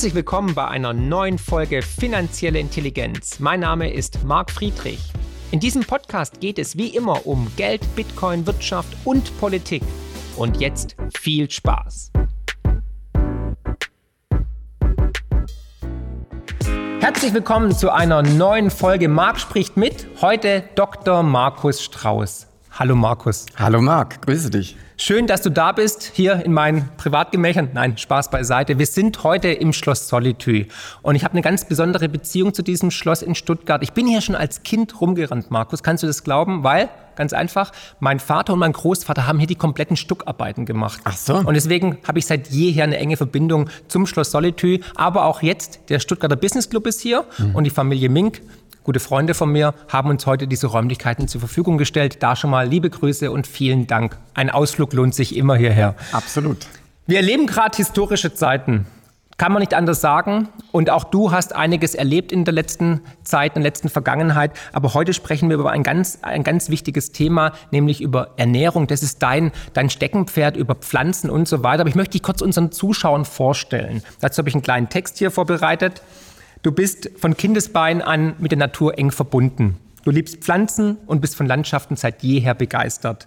Herzlich willkommen bei einer neuen Folge Finanzielle Intelligenz. Mein Name ist Marc Friedrich. In diesem Podcast geht es wie immer um Geld, Bitcoin, Wirtschaft und Politik. Und jetzt viel Spaß. Herzlich willkommen zu einer neuen Folge Marc spricht mit. Heute Dr. Markus Strauß. Hallo Markus. Hallo Marc, grüße dich. Schön, dass du da bist, hier in meinen Privatgemächern. Nein, Spaß beiseite. Wir sind heute im Schloss Solitude und ich habe eine ganz besondere Beziehung zu diesem Schloss in Stuttgart. Ich bin hier schon als Kind rumgerannt, Markus. Kannst du das glauben? Weil, ganz einfach, mein Vater und mein Großvater haben hier die kompletten Stuckarbeiten gemacht. Ach so. Und deswegen habe ich seit jeher eine enge Verbindung zum Schloss Solitude. Aber auch jetzt, der Stuttgarter Business Club ist hier mhm. und die Familie Mink Gute Freunde von mir haben uns heute diese Räumlichkeiten zur Verfügung gestellt. Da schon mal liebe Grüße und vielen Dank. Ein Ausflug lohnt sich immer hierher. Absolut. Wir erleben gerade historische Zeiten. Kann man nicht anders sagen. Und auch du hast einiges erlebt in der letzten Zeit, in der letzten Vergangenheit. Aber heute sprechen wir über ein ganz, ein ganz wichtiges Thema, nämlich über Ernährung. Das ist dein, dein Steckenpferd über Pflanzen und so weiter. Aber ich möchte dich kurz unseren Zuschauern vorstellen. Dazu habe ich einen kleinen Text hier vorbereitet. Du bist von Kindesbein an mit der Natur eng verbunden. Du liebst Pflanzen und bist von Landschaften seit jeher begeistert.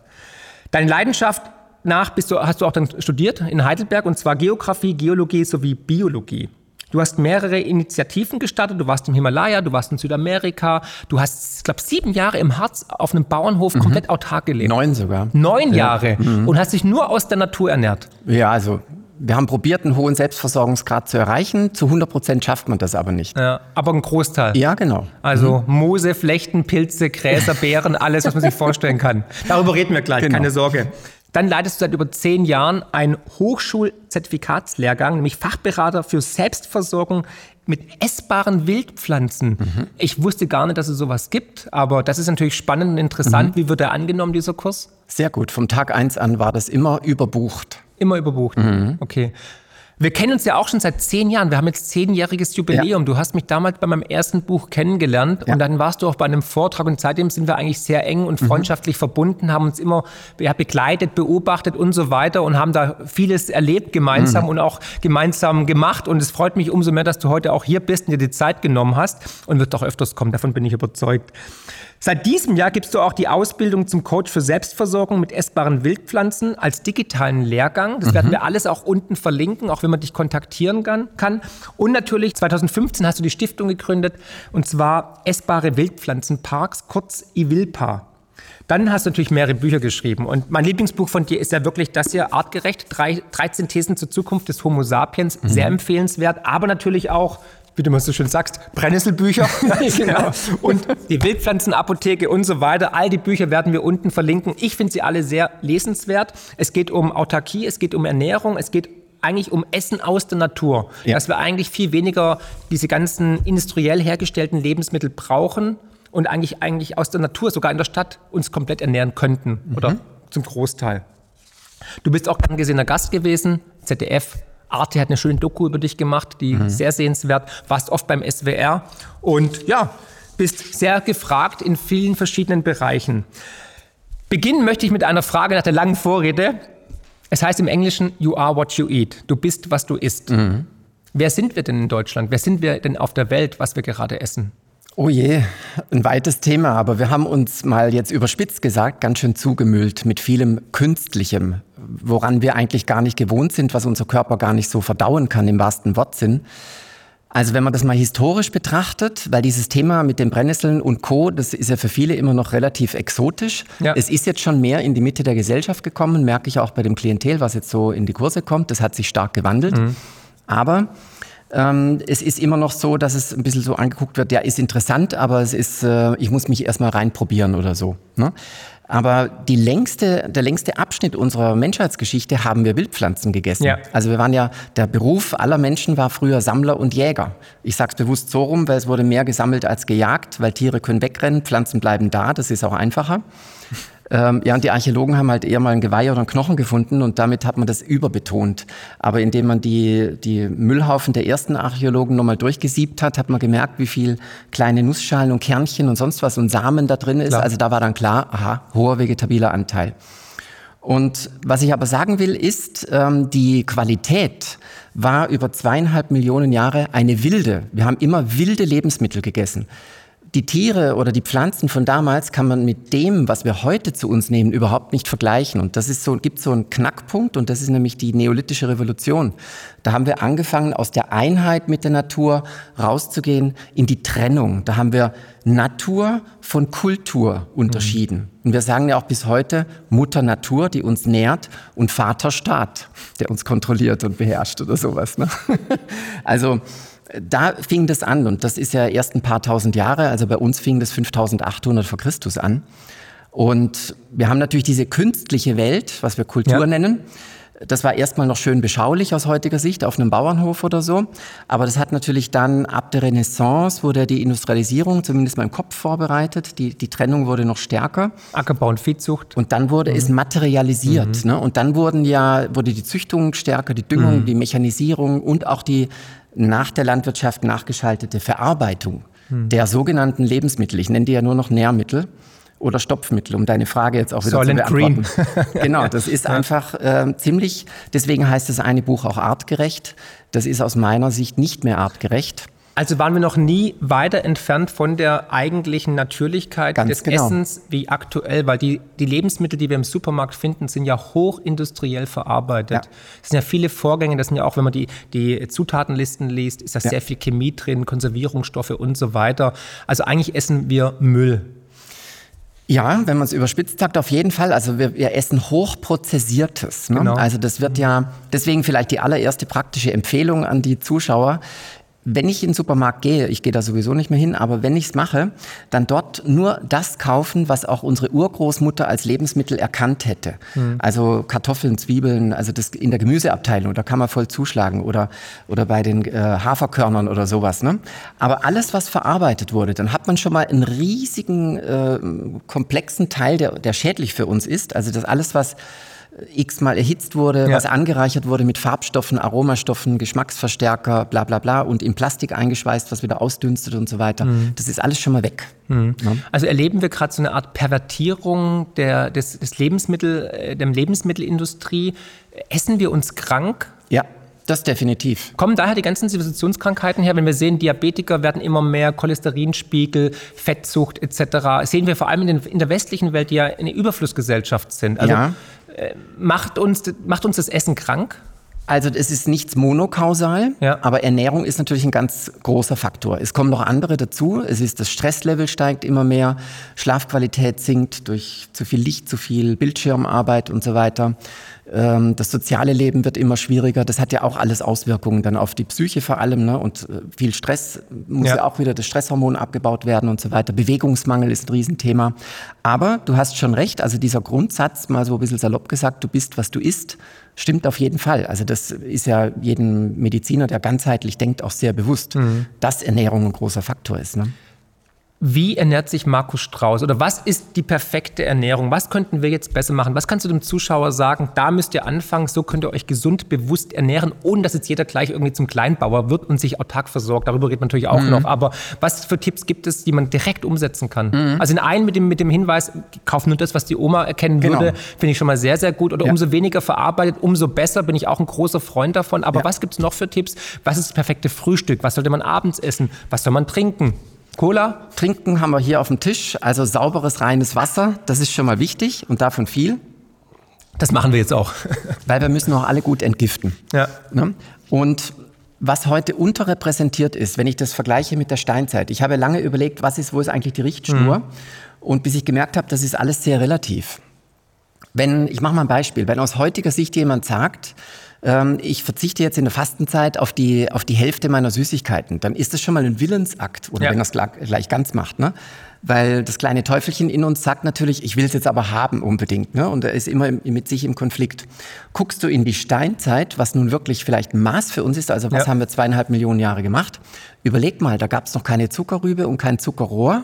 Deine Leidenschaft nach bist du, hast du auch dann studiert in Heidelberg und zwar Geografie, Geologie sowie Biologie. Du hast mehrere Initiativen gestartet. Du warst im Himalaya, du warst in Südamerika. Du hast, ich glaube, sieben Jahre im Harz auf einem Bauernhof mhm. komplett autark gelebt. Neun sogar. Neun ja. Jahre. Mhm. Und hast dich nur aus der Natur ernährt. Ja, also wir haben probiert, einen hohen Selbstversorgungsgrad zu erreichen. Zu 100 Prozent schafft man das aber nicht. Ja, aber ein Großteil. Ja, genau. Also mhm. Moose, Flechten, Pilze, Gräser, Beeren, alles, was man sich vorstellen kann. Darüber reden wir gleich, genau. keine Sorge. Dann leitest du seit über zehn Jahren einen Hochschulzertifikatslehrgang, nämlich Fachberater für Selbstversorgung mit essbaren Wildpflanzen. Mhm. Ich wusste gar nicht, dass es sowas gibt, aber das ist natürlich spannend und interessant. Mhm. Wie wird er angenommen, dieser Kurs? Sehr gut. Vom Tag eins an war das immer überbucht. Immer überbucht. Mhm. Okay. Wir kennen uns ja auch schon seit zehn Jahren. Wir haben jetzt zehnjähriges Jubiläum. Ja. Du hast mich damals bei meinem ersten Buch kennengelernt ja. und dann warst du auch bei einem Vortrag und seitdem sind wir eigentlich sehr eng und mhm. freundschaftlich mhm. verbunden, haben uns immer begleitet, beobachtet und so weiter und haben da vieles erlebt gemeinsam mhm. und auch gemeinsam gemacht. Und es freut mich umso mehr, dass du heute auch hier bist und dir die Zeit genommen hast und wird auch öfters kommen. Davon bin ich überzeugt. Seit diesem Jahr gibst du auch die Ausbildung zum Coach für Selbstversorgung mit essbaren Wildpflanzen als digitalen Lehrgang. Das mhm. werden wir alles auch unten verlinken, auch wenn man dich kontaktieren kann. Und natürlich 2015 hast du die Stiftung gegründet und zwar Essbare Wildpflanzenparks, kurz IWILPA. Dann hast du natürlich mehrere Bücher geschrieben. Und mein Lieblingsbuch von dir ist ja wirklich das hier, Artgerecht, 13 Thesen zur Zukunft des Homo sapiens. Mhm. Sehr empfehlenswert, aber natürlich auch wie du mal so schön sagst, Brennnesselbücher genau. und die Wildpflanzenapotheke und so weiter. All die Bücher werden wir unten verlinken. Ich finde sie alle sehr lesenswert. Es geht um Autarkie, es geht um Ernährung, es geht eigentlich um Essen aus der Natur. Ja. Dass wir eigentlich viel weniger diese ganzen industriell hergestellten Lebensmittel brauchen und eigentlich, eigentlich aus der Natur, sogar in der Stadt, uns komplett ernähren könnten mhm. oder zum Großteil. Du bist auch gern gesehener Gast gewesen, ZDF, Arte hat eine schöne Doku über dich gemacht, die mhm. sehr sehenswert. Warst oft beim SWR und ja, bist sehr gefragt in vielen verschiedenen Bereichen. Beginnen möchte ich mit einer Frage nach der langen Vorrede. Es heißt im Englischen, you are what you eat. Du bist, was du isst. Mhm. Wer sind wir denn in Deutschland? Wer sind wir denn auf der Welt, was wir gerade essen? Oh je, ein weites Thema, aber wir haben uns mal jetzt überspitzt gesagt ganz schön zugemüllt mit vielem Künstlichem, woran wir eigentlich gar nicht gewohnt sind, was unser Körper gar nicht so verdauen kann im wahrsten Wortsinn. Also wenn man das mal historisch betrachtet, weil dieses Thema mit den Brennnesseln und Co., das ist ja für viele immer noch relativ exotisch. Ja. Es ist jetzt schon mehr in die Mitte der Gesellschaft gekommen, merke ich auch bei dem Klientel, was jetzt so in die Kurse kommt. Das hat sich stark gewandelt. Mhm. Aber ähm, es ist immer noch so, dass es ein bisschen so angeguckt wird, ja, ist interessant, aber es ist, äh, ich muss mich erstmal reinprobieren oder so. Ne? Aber die längste, der längste Abschnitt unserer Menschheitsgeschichte haben wir Wildpflanzen gegessen. Ja. Also wir waren ja, der Beruf aller Menschen war früher Sammler und Jäger. Ich sage es bewusst so rum, weil es wurde mehr gesammelt als gejagt, weil Tiere können wegrennen, Pflanzen bleiben da, das ist auch einfacher. Ähm, ja, und die Archäologen haben halt eher mal ein Geweih oder einen Knochen gefunden und damit hat man das überbetont. Aber indem man die, die Müllhaufen der ersten Archäologen nochmal durchgesiebt hat, hat man gemerkt, wie viel kleine Nussschalen und Kernchen und sonst was und Samen da drin ist. Klar. Also da war dann klar, aha, hoher vegetabiler Anteil. Und was ich aber sagen will, ist, ähm, die Qualität war über zweieinhalb Millionen Jahre eine wilde. Wir haben immer wilde Lebensmittel gegessen die Tiere oder die Pflanzen von damals kann man mit dem, was wir heute zu uns nehmen, überhaupt nicht vergleichen. Und das ist so, gibt so einen Knackpunkt und das ist nämlich die neolithische Revolution. Da haben wir angefangen, aus der Einheit mit der Natur rauszugehen in die Trennung. Da haben wir Natur von Kultur unterschieden. Mhm. Und wir sagen ja auch bis heute Mutter Natur, die uns nährt, und Vater Staat, der uns kontrolliert und beherrscht oder sowas. Ne? Also da fing das an und das ist ja erst ein paar tausend Jahre, also bei uns fing das 5800 vor Christus an. Und wir haben natürlich diese künstliche Welt, was wir Kultur ja. nennen. Das war erstmal noch schön beschaulich aus heutiger Sicht auf einem Bauernhof oder so. Aber das hat natürlich dann ab der Renaissance wurde die Industrialisierung zumindest mal im Kopf vorbereitet. Die, die Trennung wurde noch stärker. Ackerbau und Viehzucht. Und dann wurde mhm. es materialisiert. Mhm. Ne? Und dann wurden ja, wurde die Züchtung stärker, die Düngung, mhm. die Mechanisierung und auch die nach der Landwirtschaft nachgeschaltete Verarbeitung hm. der sogenannten Lebensmittel, ich nenne die ja nur noch Nährmittel oder Stopfmittel, um deine Frage jetzt auch wieder Soylent zu beantworten. Green. genau, das ist einfach äh, ziemlich, deswegen heißt das eine Buch auch artgerecht. Das ist aus meiner Sicht nicht mehr artgerecht. Also waren wir noch nie weiter entfernt von der eigentlichen Natürlichkeit Ganz des genau. Essens wie aktuell, weil die, die Lebensmittel, die wir im Supermarkt finden, sind ja hochindustriell verarbeitet. Es sind ja viele Vorgänge, das sind ja auch, wenn man die, die Zutatenlisten liest, ist da ja. sehr viel Chemie drin, Konservierungsstoffe und so weiter. Also eigentlich essen wir Müll. Ja, wenn man es überspitzt sagt, auf jeden Fall. Also wir, wir essen hochprozessiertes. Ne? Genau. Also das wird ja, deswegen vielleicht die allererste praktische Empfehlung an die Zuschauer wenn ich in den Supermarkt gehe, ich gehe da sowieso nicht mehr hin, aber wenn ich es mache, dann dort nur das kaufen, was auch unsere Urgroßmutter als Lebensmittel erkannt hätte. Mhm. Also Kartoffeln, Zwiebeln, also das in der Gemüseabteilung, da kann man voll zuschlagen oder, oder bei den äh, Haferkörnern oder sowas. Ne? Aber alles, was verarbeitet wurde, dann hat man schon mal einen riesigen, äh, komplexen Teil, der, der schädlich für uns ist. Also das alles, was x-mal erhitzt wurde, ja. was angereichert wurde mit Farbstoffen, Aromastoffen, Geschmacksverstärker, bla bla bla und in Plastik eingeschweißt, was wieder ausdünstet und so weiter. Mhm. Das ist alles schon mal weg. Mhm. Ja. Also erleben wir gerade so eine Art Pervertierung der, des, des Lebensmittel, äh, der Lebensmittelindustrie. Essen wir uns krank? Ja. Das definitiv. Kommen daher die ganzen Zivilisationskrankheiten her, wenn wir sehen, Diabetiker werden immer mehr, Cholesterinspiegel, Fettsucht etc. Sehen wir vor allem in, den, in der westlichen Welt, die ja eine Überflussgesellschaft sind. Also ja macht, uns, macht uns das Essen krank? Also es ist nichts monokausal, ja. aber Ernährung ist natürlich ein ganz großer Faktor. Es kommen noch andere dazu. Es ist das Stresslevel steigt immer mehr, Schlafqualität sinkt durch zu viel Licht, zu viel Bildschirmarbeit und so weiter. Ähm, das soziale Leben wird immer schwieriger. Das hat ja auch alles Auswirkungen dann auf die Psyche vor allem. Ne? Und äh, viel Stress muss ja. ja auch wieder das Stresshormon abgebaut werden und so weiter. Bewegungsmangel ist ein Riesenthema. Aber du hast schon recht. Also dieser Grundsatz, mal so ein bisschen salopp gesagt, du bist, was du isst, stimmt auf jeden Fall. Also das ist ja jedem Mediziner, der ganzheitlich denkt, auch sehr bewusst, mhm. dass Ernährung ein großer Faktor ist. Ne? Wie ernährt sich Markus Strauß? Oder was ist die perfekte Ernährung? Was könnten wir jetzt besser machen? Was kannst du dem Zuschauer sagen? Da müsst ihr anfangen, so könnt ihr euch gesund, bewusst ernähren, ohne dass jetzt jeder gleich irgendwie zum Kleinbauer wird und sich autark versorgt. Darüber redet man natürlich auch mhm. noch. Aber was für Tipps gibt es, die man direkt umsetzen kann? Mhm. Also in einen mit dem, mit dem Hinweis, kauf nur das, was die Oma erkennen genau. würde, finde ich schon mal sehr, sehr gut. Oder ja. umso weniger verarbeitet, umso besser, bin ich auch ein großer Freund davon. Aber ja. was gibt es noch für Tipps? Was ist das perfekte Frühstück? Was sollte man abends essen? Was soll man trinken? Cola, trinken haben wir hier auf dem Tisch, also sauberes, reines Wasser, das ist schon mal wichtig und davon viel. Das machen wir jetzt auch. Weil wir müssen auch alle gut entgiften. Ja. Ne? Und was heute unterrepräsentiert ist, wenn ich das vergleiche mit der Steinzeit. Ich habe lange überlegt, was ist, wo ist eigentlich die Richtschnur? Mhm. Und bis ich gemerkt habe, das ist alles sehr relativ. Wenn, ich mache mal ein Beispiel, wenn aus heutiger Sicht jemand sagt, ähm, ich verzichte jetzt in der Fastenzeit auf die, auf die Hälfte meiner Süßigkeiten, dann ist das schon mal ein Willensakt, oder ja. wenn es gleich ganz macht, ne? Weil das kleine Teufelchen in uns sagt natürlich, ich will es jetzt aber haben unbedingt, ne? Und er ist immer mit sich im Konflikt. Guckst du in die Steinzeit, was nun wirklich vielleicht ein Maß für uns ist, also was ja. haben wir zweieinhalb Millionen Jahre gemacht? Überleg mal, da gab es noch keine Zuckerrübe und kein Zuckerrohr.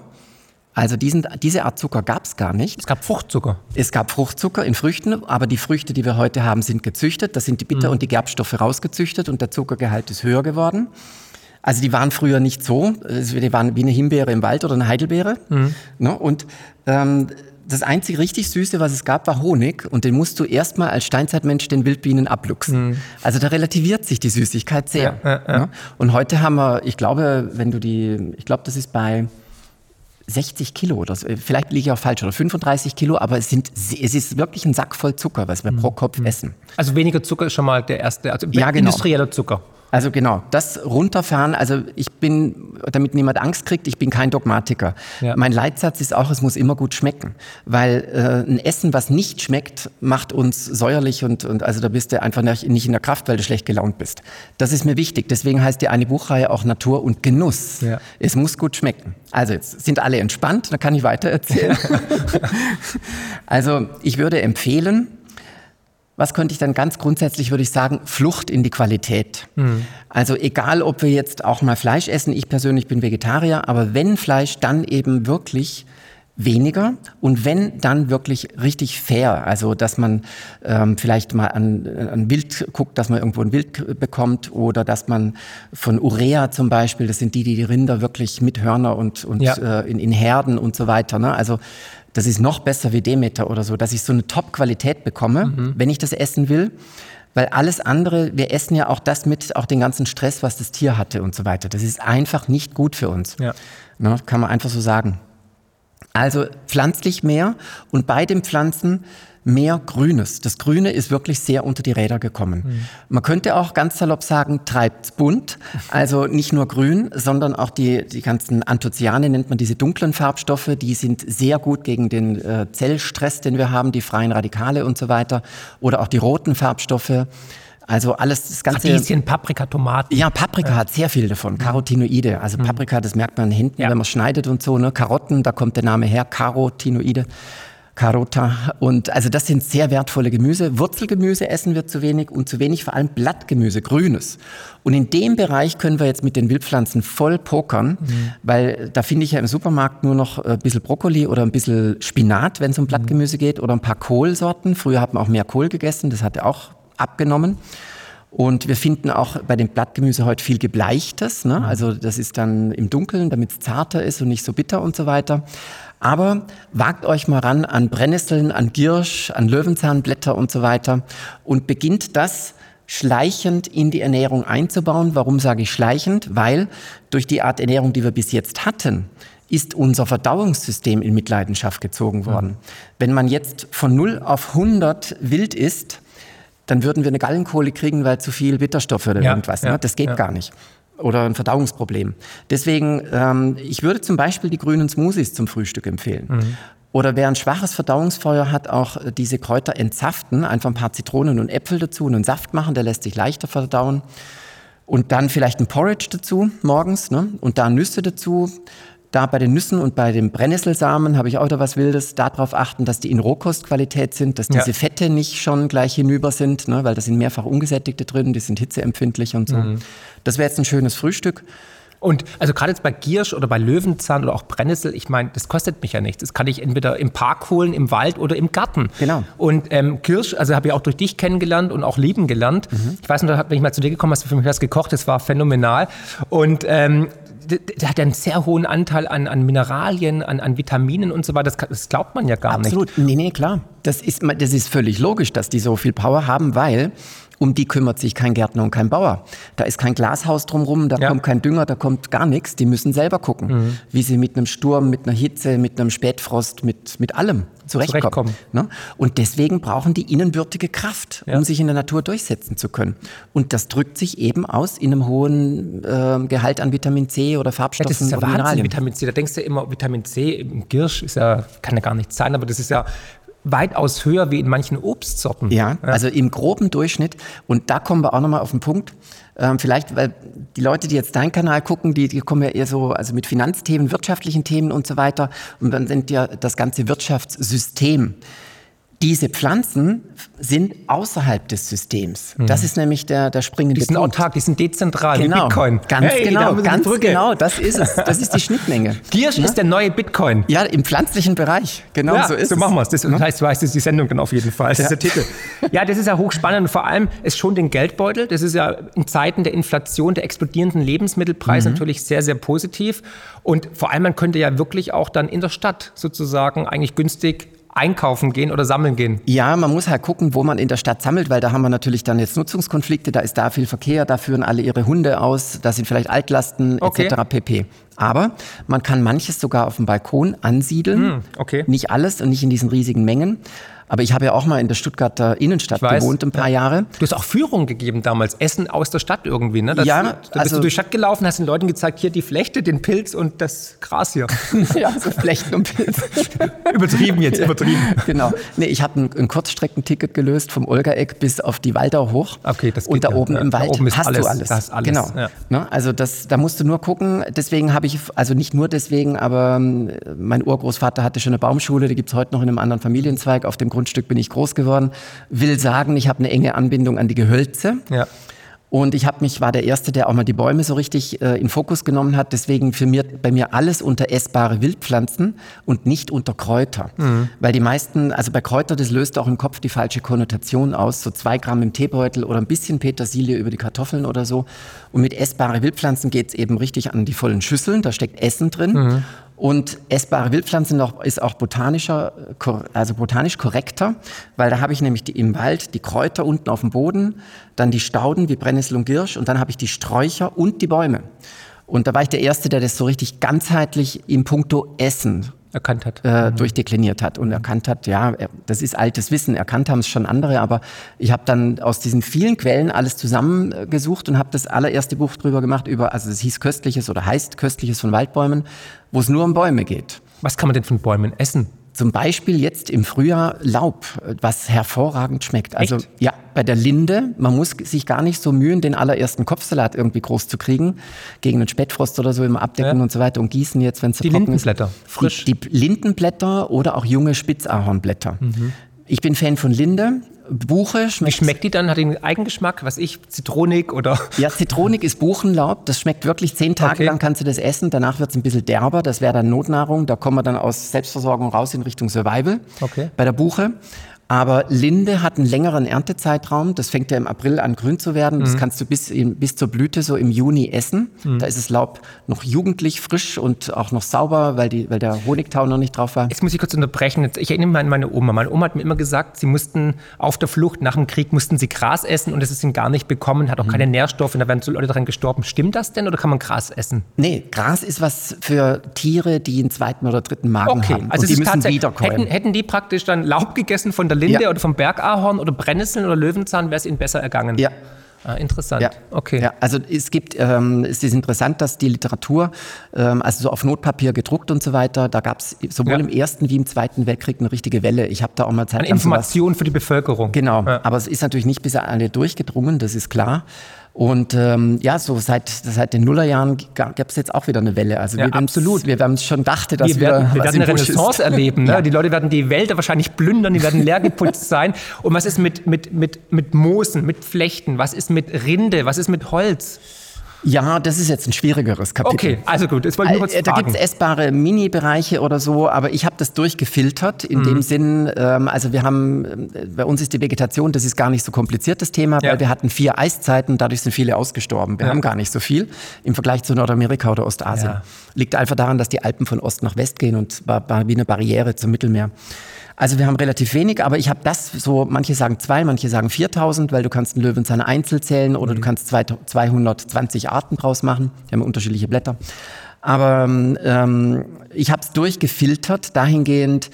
Also diesen, diese Art Zucker gab es gar nicht. Es gab Fruchtzucker. Es gab Fruchtzucker in Früchten, aber die Früchte, die wir heute haben, sind gezüchtet. Da sind die Bitter- mhm. und die Gerbstoffe rausgezüchtet und der Zuckergehalt ist höher geworden. Also die waren früher nicht so. Die waren wie eine Himbeere im Wald oder eine Heidelbeere. Mhm. Ne? Und ähm, das einzige richtig Süße, was es gab, war Honig. Und den musst du erstmal als Steinzeitmensch den Wildbienen abluchsen. Mhm. Also da relativiert sich die Süßigkeit sehr. Ja, ja, ja. Ne? Und heute haben wir, ich glaube, wenn du die, ich glaube, das ist bei 60 Kilo oder so. Vielleicht liege ich auch falsch oder 35 Kilo, aber es, sind, es ist wirklich ein Sack voll Zucker, was wir mhm. pro Kopf mhm. essen. Also weniger Zucker ist schon mal der erste, also ja, genau. industrieller Zucker. Also genau, das runterfahren. Also ich bin, damit niemand Angst kriegt, ich bin kein Dogmatiker. Ja. Mein Leitsatz ist auch, es muss immer gut schmecken, weil äh, ein Essen, was nicht schmeckt, macht uns säuerlich und, und also da bist du einfach nicht in der Kraft, weil du schlecht gelaunt bist. Das ist mir wichtig. Deswegen heißt die eine Buchreihe auch Natur und Genuss. Ja. Es muss gut schmecken. Also jetzt sind alle entspannt, dann kann ich weiter erzählen. also ich würde empfehlen, was könnte ich dann ganz grundsätzlich, würde ich sagen, Flucht in die Qualität. Mhm. Also egal, ob wir jetzt auch mal Fleisch essen, ich persönlich bin Vegetarier, aber wenn Fleisch, dann eben wirklich weniger und wenn dann wirklich richtig fair, also dass man ähm, vielleicht mal an, an Wild guckt, dass man irgendwo ein Wild bekommt oder dass man von Urea zum Beispiel, das sind die, die die Rinder wirklich mit Hörner und, und ja. äh, in, in Herden und so weiter. Ne? Also das ist noch besser wie Demeter oder so, dass ich so eine Top-Qualität bekomme, mhm. wenn ich das essen will. Weil alles andere, wir essen ja auch das mit, auch den ganzen Stress, was das Tier hatte und so weiter. Das ist einfach nicht gut für uns. Ja. Ne, kann man einfach so sagen. Also pflanzlich mehr und bei den Pflanzen mehr Grünes. Das Grüne ist wirklich sehr unter die Räder gekommen. Mhm. Man könnte auch ganz salopp sagen, treibt bunt. Also nicht nur grün, sondern auch die, die ganzen Anthocyane nennt man diese dunklen Farbstoffe. Die sind sehr gut gegen den äh, Zellstress, den wir haben, die freien Radikale und so weiter. Oder auch die roten Farbstoffe. Also alles das ganze. Radieschen, Paprika, Tomaten. Ja, Paprika ja. hat sehr viel davon. Carotinoide. Also mhm. Paprika, das merkt man hinten, ja. wenn man schneidet und so. Ne? Karotten, da kommt der Name her. Carotinoide. Carota. Und also das sind sehr wertvolle Gemüse. Wurzelgemüse essen wir zu wenig und zu wenig vor allem Blattgemüse, Grünes. Und in dem Bereich können wir jetzt mit den Wildpflanzen voll pokern, mhm. weil da finde ich ja im Supermarkt nur noch ein bisschen Brokkoli oder ein bisschen Spinat, wenn es um Blattgemüse mhm. geht, oder ein paar Kohlsorten. Früher hat man auch mehr Kohl gegessen, das hat auch abgenommen. Und wir finden auch bei dem Blattgemüse heute viel Gebleichtes. Ne? Mhm. Also das ist dann im Dunkeln, damit es zarter ist und nicht so bitter und so weiter. Aber wagt euch mal ran an Brennnesseln, an Giersch, an Löwenzahnblätter und so weiter und beginnt das schleichend in die Ernährung einzubauen. Warum sage ich schleichend? Weil durch die Art Ernährung, die wir bis jetzt hatten, ist unser Verdauungssystem in Mitleidenschaft gezogen worden. Mhm. Wenn man jetzt von 0 auf 100 wild isst, dann würden wir eine Gallenkohle kriegen, weil zu viel Bitterstoffe oder ja, irgendwas. Ne? Das geht ja. gar nicht oder ein Verdauungsproblem. Deswegen, ähm, ich würde zum Beispiel die grünen Smoothies zum Frühstück empfehlen. Mhm. Oder wer ein schwaches Verdauungsfeuer hat, auch diese Kräuter entsaften, einfach ein paar Zitronen und Äpfel dazu und einen Saft machen, der lässt sich leichter verdauen. Und dann vielleicht ein Porridge dazu morgens ne? und da Nüsse dazu. Da bei den Nüssen und bei den Brennnesselsamen habe ich auch da was Wildes. Darauf achten, dass die in Rohkostqualität sind, dass diese ja. Fette nicht schon gleich hinüber sind, ne? weil da sind mehrfach ungesättigte drin, die sind hitzeempfindlich und so. Mhm. Das wäre jetzt ein schönes Frühstück. Und also gerade jetzt bei Giersch oder bei Löwenzahn oder auch Brennnessel, ich meine, das kostet mich ja nichts. Das kann ich entweder im Park holen, im Wald oder im Garten. Genau. Und ähm, Kirsch, also habe ich auch durch dich kennengelernt und auch lieben gelernt. Mhm. Ich weiß noch, wenn ich mal zu dir gekommen hast du für mich was gekocht, das war phänomenal. Und ähm, der hat einen sehr hohen Anteil an, an Mineralien, an, an Vitaminen und so weiter. Das, das glaubt man ja gar Absolut. nicht. Absolut. Nee, nee, klar. Das ist, das ist völlig logisch, dass die so viel Power haben, weil um die kümmert sich kein Gärtner und kein Bauer. Da ist kein Glashaus drumherum, da ja. kommt kein Dünger, da kommt gar nichts. Die müssen selber gucken, mhm. wie sie mit einem Sturm, mit einer Hitze, mit einem Spätfrost, mit, mit allem zurechtkommen. zurechtkommen. Ne? Und deswegen brauchen die innenwürdige Kraft, ja. um sich in der Natur durchsetzen zu können. Und das drückt sich eben aus in einem hohen äh, Gehalt an Vitamin C oder Farbstoffen. Ja, das ist ja Wahnsinn, Vitamin C. Da denkst du immer, Vitamin C im Girsch ist ja, kann ja gar nicht sein, aber das ist ja weitaus höher wie in manchen Obstsorten. Ja, also im groben Durchschnitt. Und da kommen wir auch nochmal auf den Punkt. Ähm, vielleicht, weil die Leute, die jetzt deinen Kanal gucken, die, die kommen ja eher so also mit Finanzthemen, wirtschaftlichen Themen und so weiter. Und dann sind ja das ganze Wirtschaftssystem Diese Pflanzen sind außerhalb des Systems. Mhm. Das ist nämlich der, der springende Die sind Punkt. autark, die sind dezentral, genau, wie Bitcoin. Ganz hey, genau, ganz genau, das ist es. Das ist die Schnittmenge. Giersch ja? ist der neue Bitcoin. Ja, im pflanzlichen Bereich. Genau ja, so ist so es. machen wir es. Das heißt, du weißt, das ist die Sendung dann auf jeden Fall. Das ja. ist der Titel. Ja, das ist ja hochspannend. Und vor allem, es schon den Geldbeutel. Das ist ja in Zeiten der Inflation, der explodierenden Lebensmittelpreise mhm. natürlich sehr, sehr positiv. Und vor allem, man könnte ja wirklich auch dann in der Stadt sozusagen eigentlich günstig einkaufen gehen oder sammeln gehen? Ja, man muss halt gucken, wo man in der Stadt sammelt, weil da haben wir natürlich dann jetzt Nutzungskonflikte, da ist da viel Verkehr, da führen alle ihre Hunde aus, da sind vielleicht Altlasten okay. etc. pp. Aber man kann manches sogar auf dem Balkon ansiedeln. Hm, okay. Nicht alles und nicht in diesen riesigen Mengen. Aber ich habe ja auch mal in der Stuttgarter Innenstadt gewohnt ein paar ja. Jahre. Du hast auch Führungen gegeben damals, Essen aus der Stadt irgendwie, ne? Das, ja. Da bist also, du durch die Stadt gelaufen, hast den Leuten gezeigt, hier die Flechte, den Pilz und das Gras hier. ja, so Flechten und Pilz. übertrieben jetzt, übertrieben. Genau. Nee, ich habe ein, ein, Kurzstreckenticket gelöst vom Olga-Eck bis auf die Waldau hoch. Okay, das geht Und da ja. oben im Wald oben hast alles, du alles. Das alles. Genau. Ja. Ne? Also das, da musst du nur gucken. Deswegen habe ich, also nicht nur deswegen, aber ähm, mein Urgroßvater hatte schon eine Baumschule, die gibt es heute noch in einem anderen Familienzweig. Auf dem Grundstück bin ich groß geworden. Will sagen, ich habe eine enge Anbindung an die Gehölze. Ja. Und ich habe mich, war der Erste, der auch mal die Bäume so richtig äh, in Fokus genommen hat. Deswegen für mir, bei mir alles unter essbare Wildpflanzen und nicht unter Kräuter. Mhm. Weil die meisten, also bei Kräuter, das löst auch im Kopf die falsche Konnotation aus. So zwei Gramm im Teebeutel oder ein bisschen Petersilie über die Kartoffeln oder so. Und mit essbare Wildpflanzen geht's eben richtig an die vollen Schüsseln. Da steckt Essen drin. Mhm. Und essbare Wildpflanzen ist auch botanischer, also botanisch korrekter, weil da habe ich nämlich die, im Wald die Kräuter unten auf dem Boden, dann die Stauden wie Brennnessel und Girsch und dann habe ich die Sträucher und die Bäume. Und da war ich der Erste, der das so richtig ganzheitlich im Puncto Essen erkannt hat. Äh, mhm. durchdekliniert hat und erkannt hat, ja, das ist altes Wissen, erkannt haben es schon andere, aber ich habe dann aus diesen vielen Quellen alles zusammengesucht und habe das allererste Buch drüber gemacht, über, also es hieß Köstliches oder heißt Köstliches von Waldbäumen, wo es nur um Bäume geht. Was kann man denn von Bäumen essen? Zum Beispiel jetzt im Frühjahr Laub, was hervorragend schmeckt. Also Echt? ja, bei der Linde, man muss sich gar nicht so mühen, den allerersten Kopfsalat irgendwie groß zu kriegen, gegen einen Spätfrost oder so immer abdecken ja. und so weiter und gießen jetzt, wenn es Die Lindenblätter, frisch. Die, die, Lindenblätter oder auch junge Spitzahornblätter. Mhm. Ich bin Fan von Linde. Buche schmeckt. Wie schmeckt die dann? Hat die einen Eigengeschmack? Was ich, Zitronik oder? Ja, Zitronik ist Buchenlaub. Das schmeckt wirklich zehn Tage okay. lang kannst du das essen. Danach wird es ein bisschen derber. Das wäre dann Notnahrung. Da kommen wir dann aus Selbstversorgung raus in Richtung Survival. Okay. Bei der Buche. Aber Linde hat einen längeren Erntezeitraum. Das fängt ja im April an grün zu werden. Das mhm. kannst du bis, bis zur Blüte so im Juni essen. Mhm. Da ist das Laub noch jugendlich, frisch und auch noch sauber, weil, die, weil der Honigtau noch nicht drauf war. Jetzt muss ich kurz unterbrechen. Ich erinnere mich an meine Oma. Meine Oma hat mir immer gesagt, sie mussten auf der Flucht nach dem Krieg mussten sie Gras essen und es ist ihnen gar nicht bekommen, hat auch mhm. keine Nährstoffe und da werden so Leute daran gestorben. Stimmt das denn oder kann man Gras essen? Nee, Gras ist was für Tiere, die einen zweiten oder dritten Magen okay. haben. Also und die müssen wiederkommen. Hätten, hätten die praktisch dann Laub gegessen von der Linde ja. oder vom Bergahorn oder Brennnesseln oder Löwenzahn, wäre es ihnen besser ergangen. Ja. Ah, interessant. Ja. Okay. Ja, also es gibt, ähm, es ist interessant, dass die Literatur, ähm, also so auf Notpapier gedruckt und so weiter, da gab es sowohl ja. im Ersten wie im Zweiten Weltkrieg eine richtige Welle. Ich habe da auch mal Zeit. Eine Information für die Bevölkerung. Genau. Ja. Aber es ist natürlich nicht bis alle durchgedrungen, das ist klar. Und ähm, ja, so seit, seit den Nullerjahren gab es jetzt auch wieder eine Welle. Also ja, wir absolut. Wir haben schon dachte, dass wir, werden, wir werden eine Renaissance erleben. Ne? Ja. Die Leute werden die Wälder wahrscheinlich plündern, die werden leer geputzt sein. Und was ist mit, mit, mit, mit Moosen, mit Flechten? Was ist mit Rinde? Was ist mit Holz? Ja, das ist jetzt ein schwierigeres Kapitel. Okay, also gut, das wollte ich nur kurz äh, Da gibt es essbare Mini-Bereiche oder so, aber ich habe das durchgefiltert in mhm. dem Sinn, ähm, also wir haben, äh, bei uns ist die Vegetation, das ist gar nicht so kompliziert, das Thema, ja. weil wir hatten vier Eiszeiten, dadurch sind viele ausgestorben. Wir ja. haben gar nicht so viel im Vergleich zu Nordamerika oder Ostasien. Ja. Liegt einfach daran, dass die Alpen von Ost nach West gehen und war, war wie eine Barriere zum Mittelmeer. Also wir haben relativ wenig, aber ich habe das so, manche sagen zwei, manche sagen 4000, weil du kannst einen Löwenzahn einzeln zählen oder mhm. du kannst zwei, 220 Arten draus machen. Die haben unterschiedliche Blätter. Aber ähm, ich habe es durchgefiltert, dahingehend,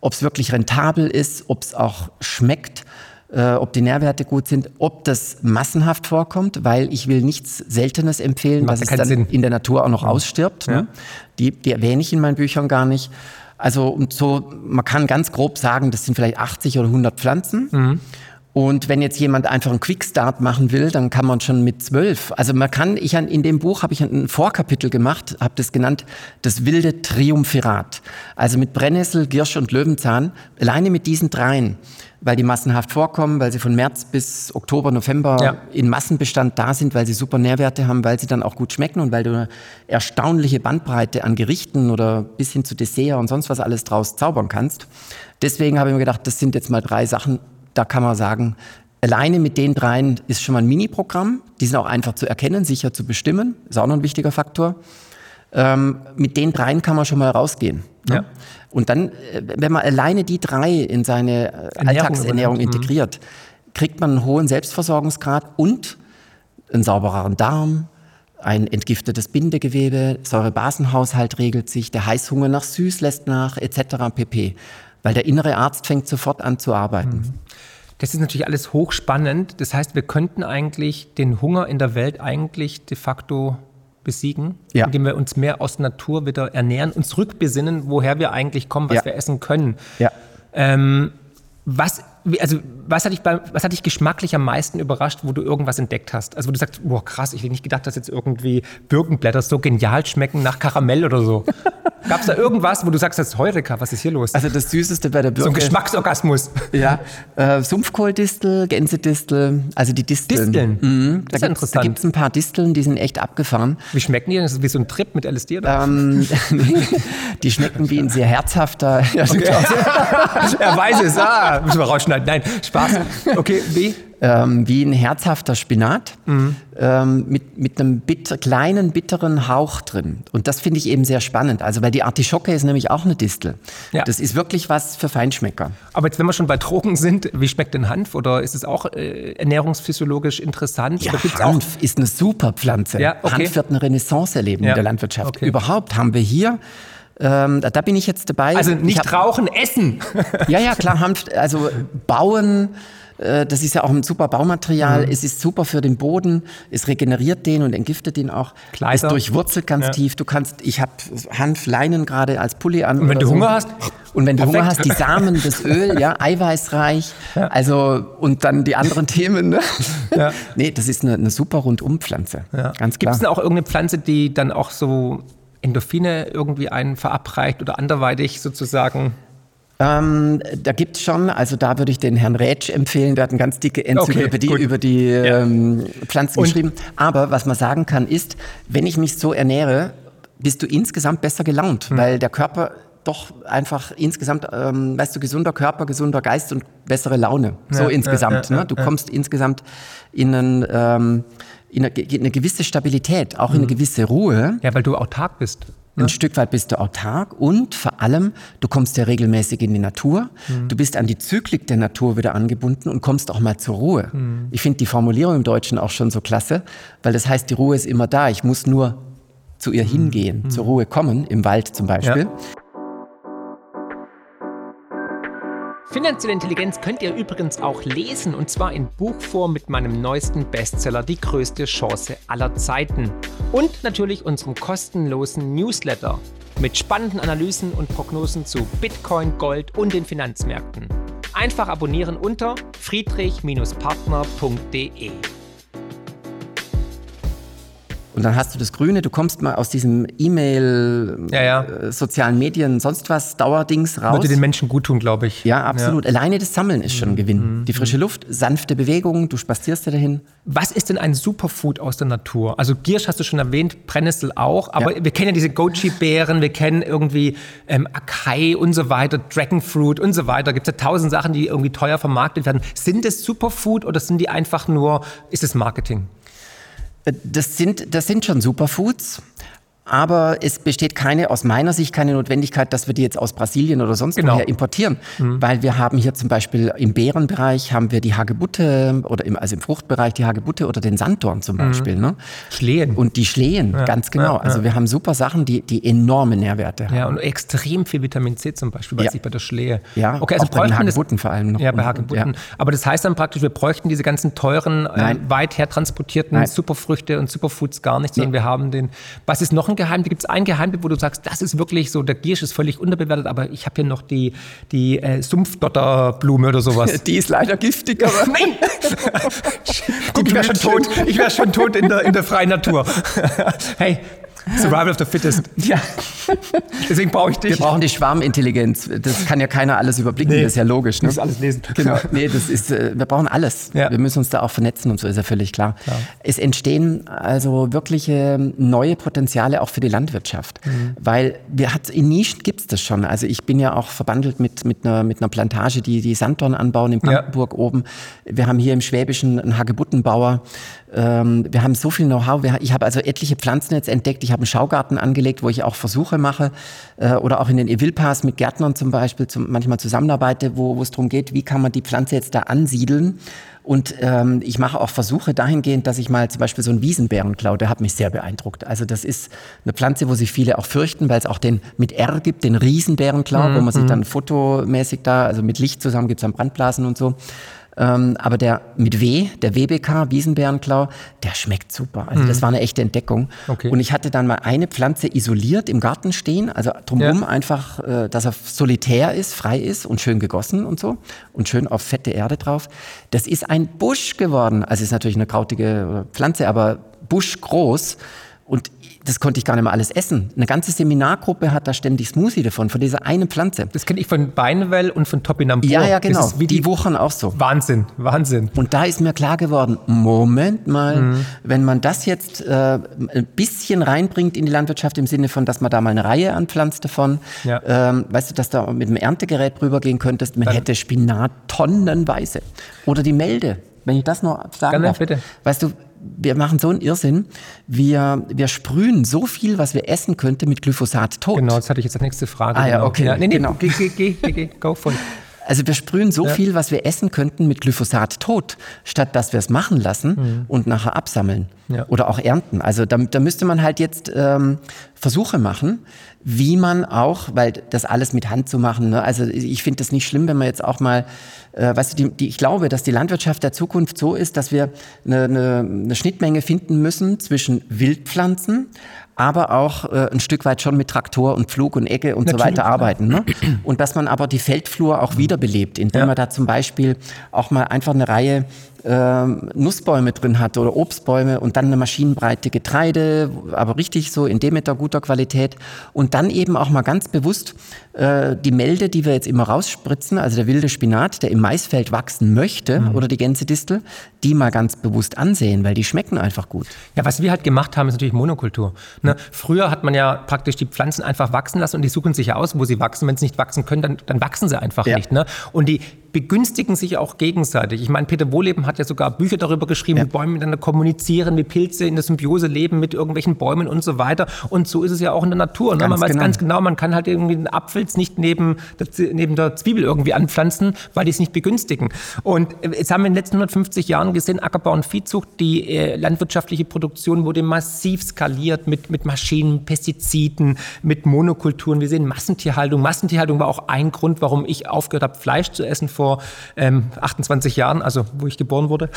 ob es wirklich rentabel ist, ob es auch schmeckt, äh, ob die Nährwerte gut sind, ob das massenhaft vorkommt, weil ich will nichts Seltenes empfehlen, was es dann Sinn. in der Natur auch noch mhm. ausstirbt. Ne? Ja. Die, die erwähne ich in meinen Büchern gar nicht. Also so, man kann ganz grob sagen, das sind vielleicht 80 oder 100 Pflanzen. Mhm. Und wenn jetzt jemand einfach einen Quickstart machen will, dann kann man schon mit zwölf. Also man kann, ich in dem Buch habe ich ein Vorkapitel gemacht, habe das genannt, das wilde Triumphirat. Also mit Brennnessel, Girsch und Löwenzahn, alleine mit diesen dreien, weil die massenhaft vorkommen, weil sie von März bis Oktober, November ja. in Massenbestand da sind, weil sie super Nährwerte haben, weil sie dann auch gut schmecken und weil du eine erstaunliche Bandbreite an Gerichten oder bis hin zu Dessert und sonst was alles draus zaubern kannst. Deswegen habe ich mir gedacht, das sind jetzt mal drei Sachen, da kann man sagen, alleine mit den dreien ist schon mal ein Mini-Programm. Die sind auch einfach zu erkennen, sicher zu bestimmen. Ist auch noch ein wichtiger Faktor. Ähm, mit den dreien kann man schon mal rausgehen. Ne? Ja. Und dann, äh, wenn man alleine die drei in seine äh, Ernährung Alltagsernährung übernimmt. Mhm. integriert, kriegt man einen hohen Selbstversorgungsgrad und einen saubereren Darm, ein entgiftetes Bindegewebe, Säurebasenhaushalt regelt sich, der Heißhunger nach Süß lässt nach, etc. pp. Weil der innere Arzt fängt sofort an zu arbeiten. Mhm. Das ist natürlich alles hochspannend. Das heißt, wir könnten eigentlich den Hunger in der Welt eigentlich de facto besiegen, ja. indem wir uns mehr aus Natur wieder ernähren, uns rückbesinnen, woher wir eigentlich kommen, was ja. wir essen können. Ja. Ähm, was, also, was, hat dich bei, was hat dich geschmacklich am meisten überrascht, wo du irgendwas entdeckt hast? Also, wo du sagst, boah, krass, ich hätte nicht gedacht, dass jetzt irgendwie Birkenblätter so genial schmecken nach Karamell oder so. Gab es da irgendwas, wo du sagst, das ist Heureka, was ist hier los? Also das Süßeste bei der Birke. So ein Geschmacksorgasmus. Ja, äh, Sumpfkohldistel, Gänsedistel, also die Disteln. Disteln? Mhm. Das ist da interessant. Da gibt es ein paar Disteln, die sind echt abgefahren. Wie schmecken die? Das ist wie so ein Trip mit LSD oder? Ähm, die schmecken wie ein sehr herzhafter... Ja, okay. er weiß es, ah, müssen wir rausschneiden. Nein, Spaß. Okay, wie? ähm, wie ein herzhafter Spinat mhm. ähm, mit, mit einem bitter, kleinen, bitteren Hauch drin. Und das finde ich eben sehr spannend. Also, weil die Artischocke ist nämlich auch eine Distel. Ja. Das ist wirklich was für Feinschmecker. Aber jetzt, wenn wir schon bei Drogen sind, wie schmeckt denn Hanf? Oder ist es auch äh, ernährungsphysiologisch interessant? Ja, Hanf ist eine super Pflanze. Ja, okay. Hanf wird eine Renaissance erleben ja. in der Landwirtschaft. Okay. Überhaupt haben wir hier ähm, da bin ich jetzt dabei. Also nicht hab, rauchen, essen. Ja, ja, klar, Hanf, also bauen, äh, das ist ja auch ein super Baumaterial. Mhm. Es ist super für den Boden. Es regeneriert den und entgiftet den auch. Kleider. Es durchwurzelt ganz ja. tief. Du kannst, ich habe Hanfleinen gerade als Pulli an. Und wenn du so. Hunger hast? Und wenn du Perfekt. Hunger hast, die Samen, das Öl, ja, eiweißreich. Ja. Also, und dann die anderen Themen. Ne? Ja. Nee, das ist eine, eine super Rundumpflanze. Ja. Ganz klar. Gibt es denn auch irgendeine Pflanze, die dann auch so Endorphine irgendwie einen verabreicht oder anderweitig sozusagen? Ähm, da gibt es schon, also da würde ich den Herrn Rätsch empfehlen, der hat eine ganz dicke Enzyklopädie okay, über die ja. ähm, Pflanzen Und? geschrieben. Aber was man sagen kann ist, wenn ich mich so ernähre, bist du insgesamt besser gelaunt, hm. weil der Körper doch einfach insgesamt, ähm, weißt du, gesunder Körper, gesunder Geist und bessere Laune. So ja, insgesamt. Ja, ne? Du kommst insgesamt in einen, ähm, in eine, in eine, gewisse Stabilität, auch in eine hm. gewisse Ruhe. Ja, weil du autark bist. Ein Stück weit bist du autark und vor allem, du kommst ja regelmäßig in die Natur. Mhm. Du bist an die Zyklik der Natur wieder angebunden und kommst auch mal zur Ruhe. Mhm. Ich finde die Formulierung im Deutschen auch schon so klasse, weil das heißt, die Ruhe ist immer da. Ich muss nur zu ihr mhm. hingehen, zur Ruhe kommen, im Wald zum Beispiel. Ja. Finanzielle Intelligenz könnt ihr übrigens auch lesen und zwar in Buchform mit meinem neuesten Bestseller Die größte Chance aller Zeiten. Und natürlich unserem kostenlosen Newsletter mit spannenden Analysen und Prognosen zu Bitcoin, Gold und den Finanzmärkten. Einfach abonnieren unter friedrich-partner.de. Und dann hast du das Grüne, du kommst mal aus diesem E-Mail, ja, ja. äh, sozialen Medien, sonst was, Dauerdings raus. Würde den Menschen gut tun, glaube ich. Ja, absolut. Ja. Alleine das Sammeln ist schon ein Gewinn. Mhm. Die frische Luft, sanfte Bewegung, du spazierst ja dahin. Was ist denn ein Superfood aus der Natur? Also Giersch hast du schon erwähnt, Brennnessel auch, aber wir kennen ja diese Goji-Beeren, wir kennen irgendwie ähm, Acai und so weiter, Dragonfruit und so weiter. Gibt es ja tausend Sachen, die irgendwie teuer vermarktet werden. Sind es Superfood oder sind die einfach nur, ist es Marketing? Das sind, das sind schon Superfoods. Aber es besteht keine, aus meiner Sicht keine Notwendigkeit, dass wir die jetzt aus Brasilien oder sonst genau. woher importieren. Mhm. Weil wir haben hier zum Beispiel im Beerenbereich haben wir die Hagebutte oder im, also im Fruchtbereich die Hagebutte oder den Sanddorn zum mhm. Beispiel. Ne? Schlehen. Und die Schlehen, ja. ganz genau. Ja, also ja. wir haben super Sachen, die, die enorme Nährwerte haben. Ja, und extrem viel Vitamin C zum Beispiel, weiß ich bei der Schlehe. Ja, okay, also auch bei den Hagebutten vor allem noch. Ja, bei Hagebutten. Aber das heißt dann praktisch, wir bräuchten diese ganzen teuren, äh, weit her transportierten Nein. Superfrüchte und Superfoods gar nicht, sondern nee. wir haben den, was ist noch ein Geheimtipp? Gibt es ein Geheimtipp, wo du sagst, das ist wirklich so, der Giersch ist völlig unterbewertet, aber ich habe hier noch die, die äh, Sumpfdotterblume oder sowas. Die ist leider giftig, aber. Nein! ich wäre schon tot. Ich wäre schon tot in der, in der freien Natur. hey, Survival of the Fittest. Ja. Deswegen brauche ich dich. Wir brauchen die Schwarmintelligenz. Das kann ja keiner alles überblicken, nee, das ist ja logisch. Ne? Du musst alles lesen. Genau. Nee, das ist, äh, wir brauchen alles. Ja. Wir müssen uns da auch vernetzen und so ist ja völlig klar. klar. Es entstehen also wirkliche neue Potenziale auch für die Landwirtschaft. Mhm. Weil wir hat, in Nischen gibt es das schon. Also ich bin ja auch verbandelt mit, mit, einer, mit einer Plantage, die die Sanddorn anbauen in Brandenburg ja. oben. Wir haben hier im Schwäbischen einen Hagebuttenbauer. Ähm, wir haben so viel Know-how. Ich habe also etliche Pflanzen jetzt entdeckt. Ich habe einen Schaugarten angelegt, wo ich auch Versuche mache äh, oder auch in den Evilpas mit Gärtnern zum Beispiel zum, manchmal zusammenarbeite, wo, es darum geht, wie kann man die Pflanze jetzt da ansiedeln. Und ähm, ich mache auch Versuche dahingehend, dass ich mal zum Beispiel so einen Wiesenbärenklau, der hat mich sehr beeindruckt. Also das ist eine Pflanze, wo sich viele auch fürchten, weil es auch den mit R gibt, den Riesenbärenklau, mhm. wo man sich mhm. dann fotomäßig da, also mit Licht zusammen gibt es dann Brandblasen und so. Ähm, aber der mit W, der WBK, Wiesenbärenklau, der schmeckt super. Also mhm. das war eine echte Entdeckung. Okay. Und ich hatte dann mal eine Pflanze isoliert im Garten stehen, also drumherum ja. einfach, äh, dass er solitär ist, frei ist und schön gegossen und so und schön auf fette Erde drauf. Das ist ein Busch geworden. Also ist natürlich eine krautige Pflanze, aber buschgroß. Und das konnte ich gar nicht mehr alles essen. Eine ganze Seminargruppe hat da ständig Smoothie davon, von dieser einen Pflanze. Das kenne ich von Beinwell und von Topinambur. Ja, ja, genau. die, die wuchern auch so. Wahnsinn, Wahnsinn. Und da ist mir klar geworden, Moment mal, mhm. wenn man das jetzt äh, ein bisschen reinbringt in die Landwirtschaft im Sinne von, dass man da mal eine Reihe anpflanzt davon, ja. ähm, weißt du, dass da mit dem Erntegerät rübergehen könntest, man Dann. hätte Spinat tonnenweise. Oder die Melde, wenn ich das noch sagen Gerne, darf. Bitte. Weißt du, wir machen so einen Irrsinn. Wir, wir sprühen so viel, was wir essen könnten, mit Glyphosat tot. Genau, das hatte ich jetzt als nächste Frage. Ah ja, genau. okay. Ja, nee, nee, genau. geh, geh, geh, geh, geh, go voll. Also wir sprühen so ja. viel, was wir essen könnten, mit Glyphosat tot, statt dass wir es machen lassen mhm. und nachher absammeln ja. oder auch ernten. Also da, da müsste man halt jetzt ähm, Versuche machen, wie man auch, weil das alles mit Hand zu machen, ne? also ich finde das nicht schlimm, wenn man jetzt auch mal, äh, weißt du, die, die, ich glaube, dass die Landwirtschaft der Zukunft so ist, dass wir eine, eine, eine Schnittmenge finden müssen zwischen Wildpflanzen, aber auch äh, ein Stück weit schon mit Traktor und Pflug und Ecke und Natürlich, so weiter arbeiten. Ne? Und dass man aber die Feldflur auch wiederbelebt, indem ja. man da zum Beispiel auch mal einfach eine Reihe äh, Nussbäume drin hat oder Obstbäume und dann eine maschinenbreite Getreide, aber richtig so in Demeter guter Qualität und dann eben auch mal ganz bewusst äh, die Melde, die wir jetzt immer rausspritzen, also der wilde Spinat, der im Maisfeld wachsen möchte mhm. oder die Gänsedistel, die mal ganz bewusst ansehen, weil die schmecken einfach gut. Ja, was wir halt gemacht haben, ist natürlich Monokultur. Ne? Früher hat man ja praktisch die Pflanzen einfach wachsen lassen und die suchen sich ja aus, wo sie wachsen. Wenn sie nicht wachsen können, dann, dann wachsen sie einfach ja. nicht. Ne? Und die begünstigen sich auch gegenseitig. Ich meine, Peter Wohleben hat ja sogar Bücher darüber geschrieben, ja. wie Bäume miteinander kommunizieren, wie Pilze in der Symbiose leben mit irgendwelchen Bäumen und so weiter. Und so ist es ja auch in der Natur. Ne? Man weiß genau. ganz genau, man kann halt irgendwie einen Apfel nicht neben der, neben der Zwiebel irgendwie anpflanzen, weil die es nicht begünstigen. Und jetzt haben wir in den letzten 150 Jahren gesehen, Ackerbau und Viehzucht, die äh, landwirtschaftliche Produktion wurde massiv skaliert mit, mit Maschinen, Pestiziden, mit Monokulturen. Wir sehen Massentierhaltung. Massentierhaltung war auch ein Grund, warum ich aufgehört habe, Fleisch zu essen vor vor ähm, 28 Jahren, also wo ich geboren wurde.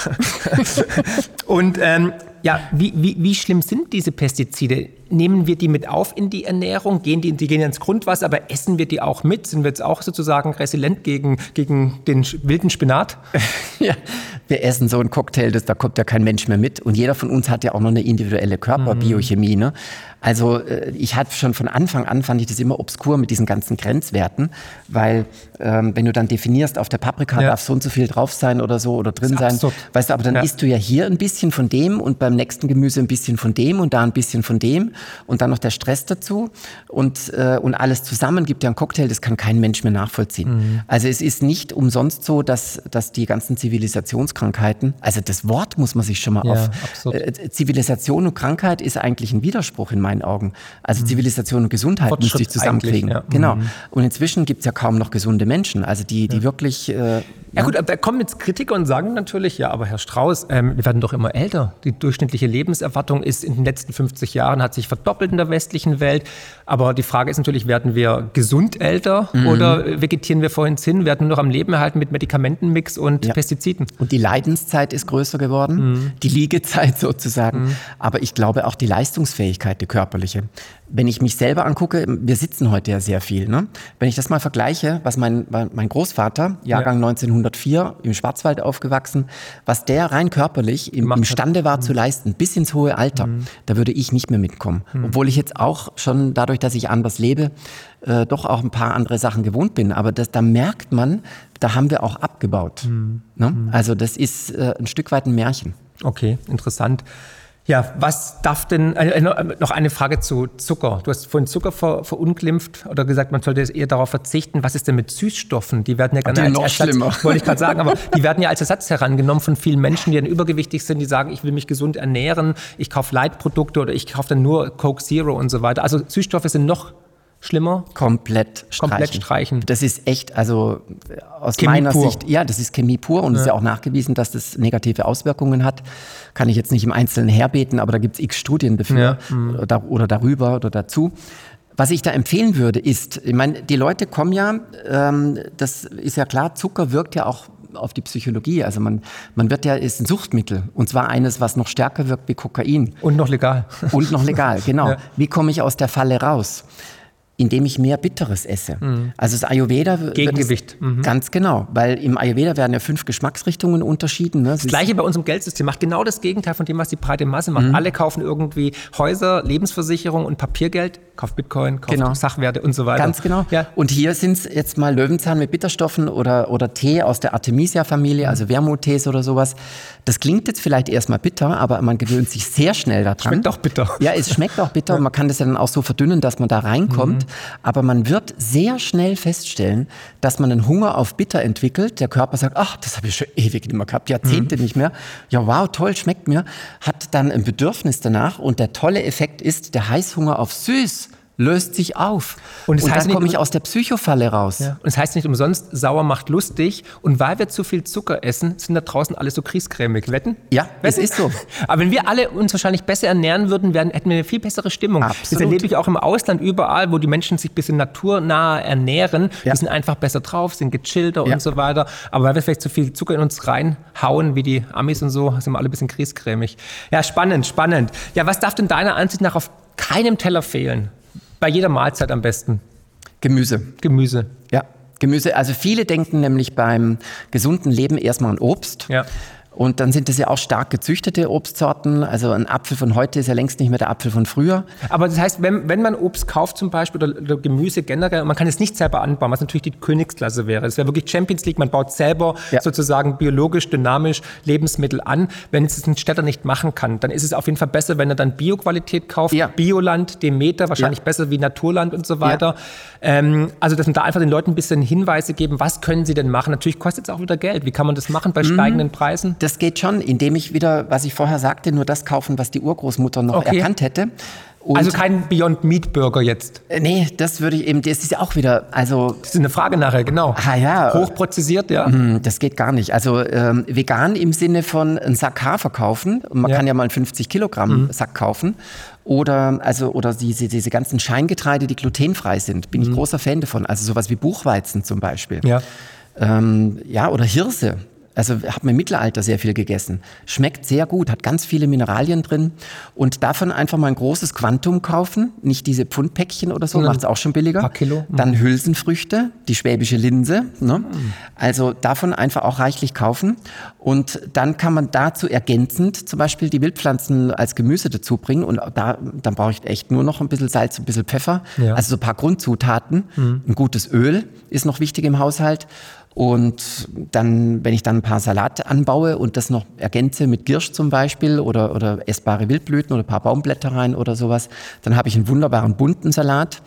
und ähm, ja, wie, wie, wie schlimm sind diese Pestizide? Nehmen wir die mit auf in die Ernährung? Gehen die, die gehen ins Grundwasser, aber essen wir die auch mit? Sind wir jetzt auch sozusagen resilient gegen, gegen den wilden Spinat? ja, wir essen so einen Cocktail, das, da kommt ja kein Mensch mehr mit. Und jeder von uns hat ja auch noch eine individuelle Körperbiochemie. Ne? Also äh, ich hatte schon von Anfang an, fand ich das immer obskur mit diesen ganzen Grenzwerten, weil ähm, wenn du dann definierst, auf der Paprika ja. darf so und so viel drauf sein oder so oder drin sein, weißt du, aber dann ja. isst du ja hier ein bisschen von dem und beim nächsten Gemüse ein bisschen von dem und da ein bisschen von dem und dann noch der Stress dazu und, äh, und alles zusammen gibt ja einen Cocktail, das kann kein Mensch mehr nachvollziehen. Mhm. Also es ist nicht umsonst so, dass, dass die ganzen Zivilisationskrankheiten, also das Wort muss man sich schon mal ja, auf, äh, Zivilisation und Krankheit ist eigentlich ein Widerspruch in meinen meinen Augen. Also mhm. Zivilisation und Gesundheit müsste ich zusammenkriegen. Ja. Genau. Mhm. Und inzwischen gibt es ja kaum noch gesunde Menschen, also die, die ja. wirklich. Äh, ja, gut, da kommen jetzt Kritiker und sagen natürlich, ja, aber Herr Strauß, ähm, wir werden doch immer älter. Die, durchschnittliche Lebenserwartung ist in den letzten 50 Jahren, hat sich verdoppelt in der westlichen Welt. Aber die Frage ist natürlich, werden wir gesund älter mhm. oder vegetieren wir vorhin hin, werden nur noch am Leben erhalten mit Medikamentenmix und ja. Pestiziden? Und die Leidenszeit ist größer geworden, mhm. die Liegezeit sozusagen. Mhm. Aber ich glaube auch die Leistungsfähigkeit, die körperliche. Wenn ich mich selber angucke, wir sitzen heute ja sehr viel. Ne? Wenn ich das mal vergleiche, was mein, mein Großvater, Jahrgang ja. 1904, im Schwarzwald aufgewachsen, was der rein körperlich im, imstande war mhm. zu leisten, bis ins hohe Alter, mhm. da würde ich nicht mehr mitkommen. Mhm. Obwohl ich jetzt auch schon dadurch, dass ich anders lebe, äh, doch auch ein paar andere Sachen gewohnt bin. Aber das, da merkt man, da haben wir auch abgebaut. Mhm. Ne? Mhm. Also das ist äh, ein Stück weit ein Märchen. Okay, interessant. Ja, was darf denn, äh, äh, noch eine Frage zu Zucker. Du hast vorhin Zucker ver, verunglimpft oder gesagt, man sollte eher darauf verzichten. Was ist denn mit Süßstoffen? Die werden ja gerne als noch Ersatz, schlimmer. wollte ich gerade sagen, aber die werden ja als Ersatz herangenommen von vielen Menschen, die dann übergewichtig sind, die sagen, ich will mich gesund ernähren, ich kaufe Leitprodukte oder ich kaufe dann nur Coke Zero und so weiter. Also Süßstoffe sind noch schlimmer? Komplett streichen. Komplett streichen. Das ist echt, also aus Chemie meiner pur. Sicht, ja, das ist Chemie pur und es ja. ist ja auch nachgewiesen, dass das negative Auswirkungen hat. Kann ich jetzt nicht im Einzelnen herbeten, aber da gibt es x Studien dafür ja. mhm. oder, oder darüber oder dazu. Was ich da empfehlen würde, ist, ich meine, die Leute kommen ja, ähm, das ist ja klar, Zucker wirkt ja auch auf die Psychologie. Also man, man wird ja, ist ein Suchtmittel. Und zwar eines, was noch stärker wirkt wie Kokain. Und noch legal. Und noch legal, genau. Ja. Wie komme ich aus der Falle raus? Indem ich mehr Bitteres esse. Mhm. Also das Ayurveda. Gegengewicht. Mhm. Ganz genau, weil im Ayurveda werden ja fünf Geschmacksrichtungen unterschieden. Ne? Das, das Gleiche bei unserem Geldsystem macht genau das Gegenteil von dem, was die breite Masse macht. Mhm. Alle kaufen irgendwie Häuser, Lebensversicherung und Papiergeld, kauft Bitcoin, kauft genau. Sachwerte und so weiter. Ganz genau. Ja. Und hier sind es jetzt mal Löwenzahn mit Bitterstoffen oder, oder Tee aus der Artemisia-Familie, also Wermuttees oder sowas. Das klingt jetzt vielleicht erstmal bitter, aber man gewöhnt sich sehr schnell daran. Schmeckt auch bitter. Ja, es schmeckt auch bitter. Ja. Man kann das ja dann auch so verdünnen, dass man da reinkommt. Aber man wird sehr schnell feststellen, dass man einen Hunger auf Bitter entwickelt. Der Körper sagt, ach, das habe ich schon ewig nicht mehr gehabt, Jahrzehnte mhm. nicht mehr. Ja, wow, toll, schmeckt mir. Hat dann ein Bedürfnis danach. Und der tolle Effekt ist der Heißhunger auf Süß löst sich auf. Und, das und heißt dann komme ich aus der Psychofalle raus. Ja. Und es das heißt nicht umsonst, sauer macht lustig. Und weil wir zu viel Zucker essen, sind da draußen alle so kriescremig. Wetten? Ja, Wetten? es ist so. Aber wenn wir alle uns wahrscheinlich besser ernähren würden, werden, hätten wir eine viel bessere Stimmung. Absolut. Das erlebe ich auch im Ausland überall, wo die Menschen sich ein bisschen naturnah ernähren. Ja. Die sind einfach besser drauf, sind gechillter ja. und so weiter. Aber weil wir vielleicht zu viel Zucker in uns reinhauen, wie die Amis und so, sind wir alle ein bisschen kriescremig. Ja, spannend, spannend. Ja, was darf denn deiner Ansicht nach auf keinem Teller fehlen? Bei jeder Mahlzeit am besten. Gemüse. Gemüse. Ja, Gemüse. Also viele denken nämlich beim gesunden Leben erstmal an Obst. Ja. Und dann sind das ja auch stark gezüchtete Obstsorten. Also ein Apfel von heute ist ja längst nicht mehr der Apfel von früher. Aber das heißt, wenn, wenn man Obst kauft zum Beispiel oder, oder Gemüse generell, man kann es nicht selber anbauen, was natürlich die Königsklasse wäre. Das wäre wirklich Champions League, man baut selber ja. sozusagen biologisch, dynamisch Lebensmittel an. Wenn es ein Städter nicht machen kann, dann ist es auf jeden Fall besser, wenn er dann Bioqualität kauft. Ja. Bioland, Demeter, wahrscheinlich ja. besser wie Naturland und so weiter. Ähm, also, dass man da einfach den Leuten ein bisschen Hinweise geben, was können sie denn machen. Natürlich kostet es auch wieder Geld. Wie kann man das machen bei mhm. steigenden Preisen? Das geht schon, indem ich wieder, was ich vorher sagte, nur das kaufen, was die Urgroßmutter noch okay. erkannt hätte. Und also kein Beyond Meat Burger jetzt? Äh, nee, das würde ich eben, das ist ja auch wieder, also... Das ist eine Frage nachher, genau. Ah ja. Hochprozessiert, ja. Hm, das geht gar nicht. Also ähm, vegan im Sinne von einen Sack Hafer kaufen. Man ja. kann ja mal einen 50 Kilogramm mhm. Sack kaufen. Oder, also, oder diese, diese ganzen Scheingetreide, die glutenfrei sind. Bin mhm. ich großer Fan davon. Also sowas wie Buchweizen zum Beispiel. Ja. Ähm, ja, oder Hirse. Also habe mir im Mittelalter sehr viel gegessen. Schmeckt sehr gut, hat ganz viele Mineralien drin. Und davon einfach mal ein großes Quantum kaufen, nicht diese Pfundpäckchen oder so, macht es auch schon billiger. Ein paar Kilo. Mhm. Dann Hülsenfrüchte, die schwäbische Linse. Ne? Mhm. Also davon einfach auch reichlich kaufen. Und dann kann man dazu ergänzend zum Beispiel die Wildpflanzen als Gemüse dazu bringen. Und da, dann brauche ich echt nur noch ein bisschen Salz, ein bisschen Pfeffer. Ja. Also so ein paar Grundzutaten. Mhm. Ein gutes Öl ist noch wichtig im Haushalt. Und dann, wenn ich dann ein paar Salat anbaue und das noch ergänze mit Girsch zum Beispiel oder, oder essbare Wildblüten oder ein paar Baumblätter rein oder sowas, dann habe ich einen wunderbaren bunten Salat.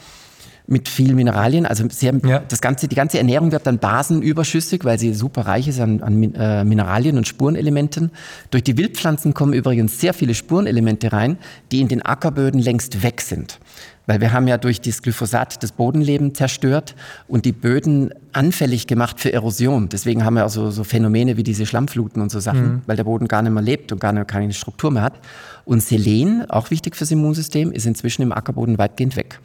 Mit viel Mineralien. Also sehr, ja. das ganze, die ganze Ernährung wird dann basenüberschüssig, weil sie super reich ist an, an äh, Mineralien und Spurenelementen. Durch die Wildpflanzen kommen übrigens sehr viele Spurenelemente rein, die in den Ackerböden längst weg sind. Weil wir haben ja durch das Glyphosat das Bodenleben zerstört und die Böden anfällig gemacht für Erosion. Deswegen haben wir also so Phänomene wie diese Schlammfluten und so Sachen, mhm. weil der Boden gar nicht mehr lebt und gar nicht, keine Struktur mehr hat. Und Selen, auch wichtig fürs Immunsystem, ist inzwischen im Ackerboden weitgehend weg.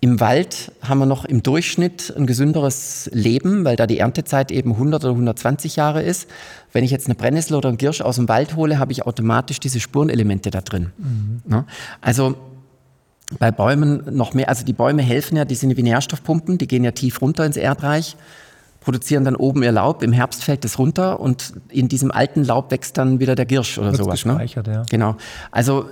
Im Wald haben wir noch im Durchschnitt ein gesünderes Leben, weil da die Erntezeit eben 100 oder 120 Jahre ist. Wenn ich jetzt eine Brennnessel oder einen Girsch aus dem Wald hole, habe ich automatisch diese Spurenelemente da drin. Mhm. Also bei Bäumen noch mehr, also die Bäume helfen ja, die sind wie Nährstoffpumpen, die gehen ja tief runter ins Erdreich, produzieren dann oben ihr Laub, im Herbst fällt es runter und in diesem alten Laub wächst dann wieder der Girsch oder Wird's sowas. Ne? Ja. Genau. Also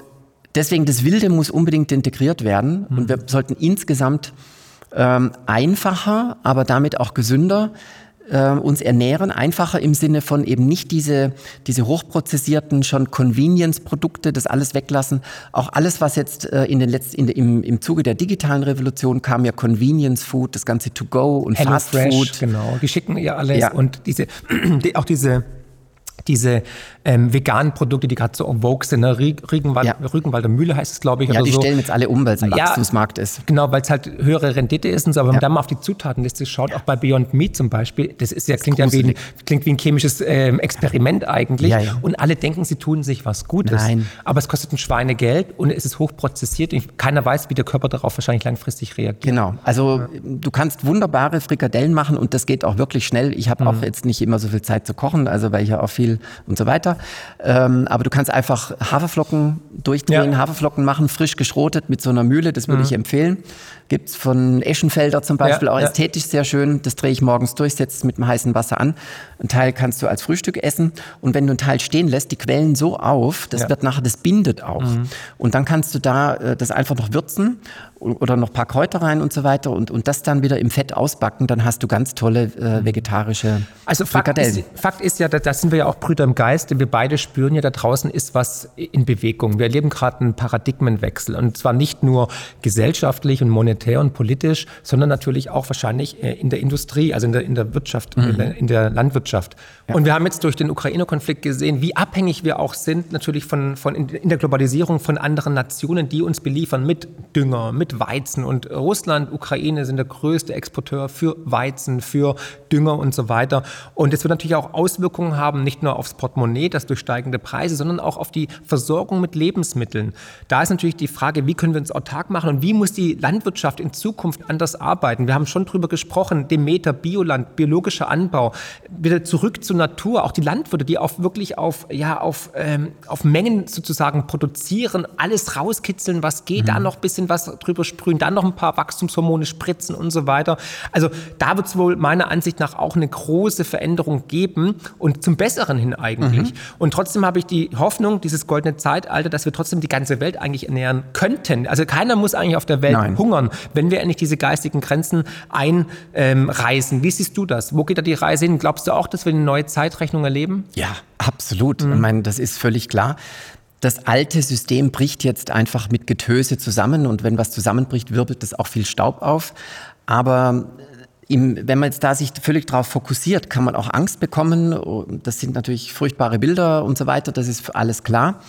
deswegen, das Wilde muss unbedingt integriert werden mhm. und wir sollten insgesamt ähm, einfacher, aber damit auch gesünder äh, uns ernähren, einfacher im Sinne von eben nicht diese, diese hochprozessierten, schon Convenience-Produkte, das alles weglassen. Auch alles, was jetzt äh, in den letzten, in, im, im Zuge der digitalen Revolution kam, ja Convenience-Food, das ganze To-Go und Fast-Food. Genau, die schicken ja alles ja. und diese, die, auch diese diese ähm, veganen Produkte, die gerade so en vogue sind. Ne? Rügenwald, ja. Rügenwalder Mühle heißt es, glaube ich. Ja, die so. stellen jetzt alle um, weil es ein ja, Wachstumsmarkt ist. Genau, weil es halt höhere Rendite ist und so. Aber wenn man da mal auf die Zutatenliste schaut, auch bei Beyond Meat zum Beispiel, das ist ja, das klingt, ja wie ein, klingt wie ein chemisches ähm, Experiment eigentlich. Und alle denken, sie tun sich was Gutes. Nein. Aber es kostet ein Schweinegeld und es ist hochprozessiert. Und keiner weiß, wie der Körper darauf wahrscheinlich langfristig reagiert. Genau. Also du kannst wunderbare Frikadellen machen und das geht auch wirklich schnell. Ich habe mhm. auch jetzt nicht immer so viel Zeit zu kochen, also weil ich ja auch viel und so weiter. Ähm, aber du kannst einfach Haferflocken durchdrehen, ja. Haferflocken machen, frisch geschrotet mit so einer Mühle, das würde mhm. ich empfehlen. Gibt es von Eschenfelder zum Beispiel, ja, auch ja. ästhetisch sehr schön. Das drehe ich morgens durch, setze es mit dem heißen Wasser an. Ein Teil kannst du als Frühstück essen. Und wenn du einen Teil stehen lässt, die quellen so auf, das ja. wird nachher, das bindet auch. Mhm. Und dann kannst du da äh, das einfach noch würzen oder noch ein paar Kräuter rein und so weiter und, und das dann wieder im Fett ausbacken, dann hast du ganz tolle äh, vegetarische Also Fakt ist, Fakt ist ja, da, da sind wir ja auch Brüder im Geist, denn wir beide spüren ja, da draußen ist was in Bewegung. Wir erleben gerade einen Paradigmenwechsel und zwar nicht nur gesellschaftlich und monetär und politisch, sondern natürlich auch wahrscheinlich äh, in der Industrie, also in der, in der Wirtschaft, mhm. in, der, in der Landwirtschaft. Ja. Und wir haben jetzt durch den Ukraine-Konflikt gesehen, wie abhängig wir auch sind, natürlich von, von in der Globalisierung von anderen Nationen, die uns beliefern mit Dünger, mit Weizen. Und Russland, Ukraine sind der größte Exporteur für Weizen, für Dünger und so weiter. Und es wird natürlich auch Auswirkungen haben, nicht nur aufs Portemonnaie, das durch steigende Preise, sondern auch auf die Versorgung mit Lebensmitteln. Da ist natürlich die Frage, wie können wir uns autark machen und wie muss die Landwirtschaft in Zukunft anders arbeiten? Wir haben schon drüber gesprochen, Demeter, Bioland, biologischer Anbau, wieder zurück zu Natur, auch die Landwirte, die auf wirklich auf, ja, auf, ähm, auf Mengen sozusagen produzieren, alles rauskitzeln, was geht, mhm. da noch ein bisschen was drüber sprühen, dann noch ein paar Wachstumshormone spritzen und so weiter. Also da wird es wohl meiner Ansicht nach auch eine große Veränderung geben und zum Besseren hin eigentlich. Mhm. Und trotzdem habe ich die Hoffnung, dieses goldene Zeitalter, dass wir trotzdem die ganze Welt eigentlich ernähren könnten. Also keiner muss eigentlich auf der Welt Nein. hungern, wenn wir endlich diese geistigen Grenzen einreißen. Wie siehst du das? Wo geht da die Reise hin? Glaubst du auch, dass wir eine neue Zeitrechnung erleben? Ja, absolut. Mhm. Ich meine, das ist völlig klar. Das alte System bricht jetzt einfach mit Getöse zusammen und wenn was zusammenbricht, wirbelt das auch viel Staub auf. Aber äh, im, wenn man jetzt da sich völlig darauf fokussiert, kann man auch Angst bekommen. Das sind natürlich furchtbare Bilder und so weiter, das ist alles klar.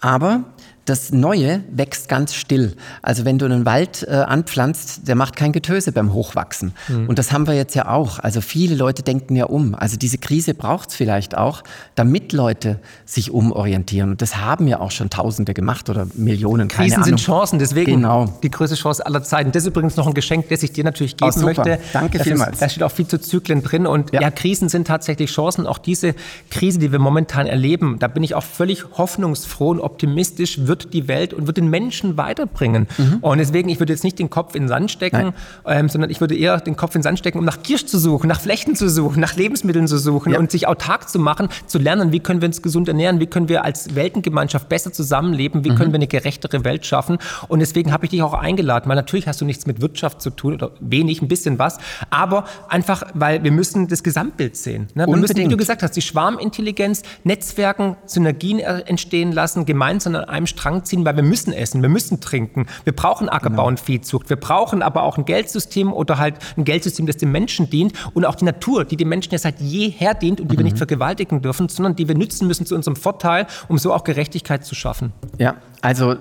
Aber das Neue wächst ganz still. Also wenn du einen Wald äh, anpflanzt, der macht kein Getöse beim Hochwachsen. Mhm. Und das haben wir jetzt ja auch. Also viele Leute denken ja um. Also diese Krise braucht es vielleicht auch, damit Leute sich umorientieren. Und das haben ja auch schon Tausende gemacht oder Millionen. Keine Krisen Ahnung. sind Chancen, deswegen genau. die größte Chance aller Zeiten. Das ist übrigens noch ein Geschenk, das ich dir natürlich geben oh, möchte. Danke das vielmals. Ist, da steht auch viel zu Zyklen drin. Und ja. ja, Krisen sind tatsächlich Chancen. Auch diese Krise, die wir momentan erleben, da bin ich auch völlig hoffnungsfroh und optimistisch, wird wird die Welt und wird den Menschen weiterbringen. Mhm. Und deswegen, ich würde jetzt nicht den Kopf in den Sand stecken, ähm, sondern ich würde eher den Kopf in den Sand stecken, um nach Kirsch zu suchen, nach Flechten zu suchen, nach Lebensmitteln zu suchen ja. und sich autark zu machen, zu lernen, wie können wir uns gesund ernähren, wie können wir als Weltengemeinschaft besser zusammenleben, wie mhm. können wir eine gerechtere Welt schaffen. Und deswegen habe ich dich auch eingeladen, weil natürlich hast du nichts mit Wirtschaft zu tun oder wenig, ein bisschen was, aber einfach, weil wir müssen das Gesamtbild sehen. Ne? Wir müssen, wie du gesagt hast, die Schwarmintelligenz, Netzwerken, Synergien entstehen lassen, gemeinsam an einem Strang Strang ziehen, weil wir müssen essen, wir müssen trinken, wir brauchen Ackerbau genau. und Viehzucht, wir brauchen aber auch ein Geldsystem oder halt ein Geldsystem, das dem Menschen dient und auch die Natur, die dem Menschen ja seit jeher dient und die mhm. wir nicht vergewaltigen dürfen, sondern die wir nützen müssen zu unserem Vorteil, um so auch Gerechtigkeit zu schaffen. Ja, also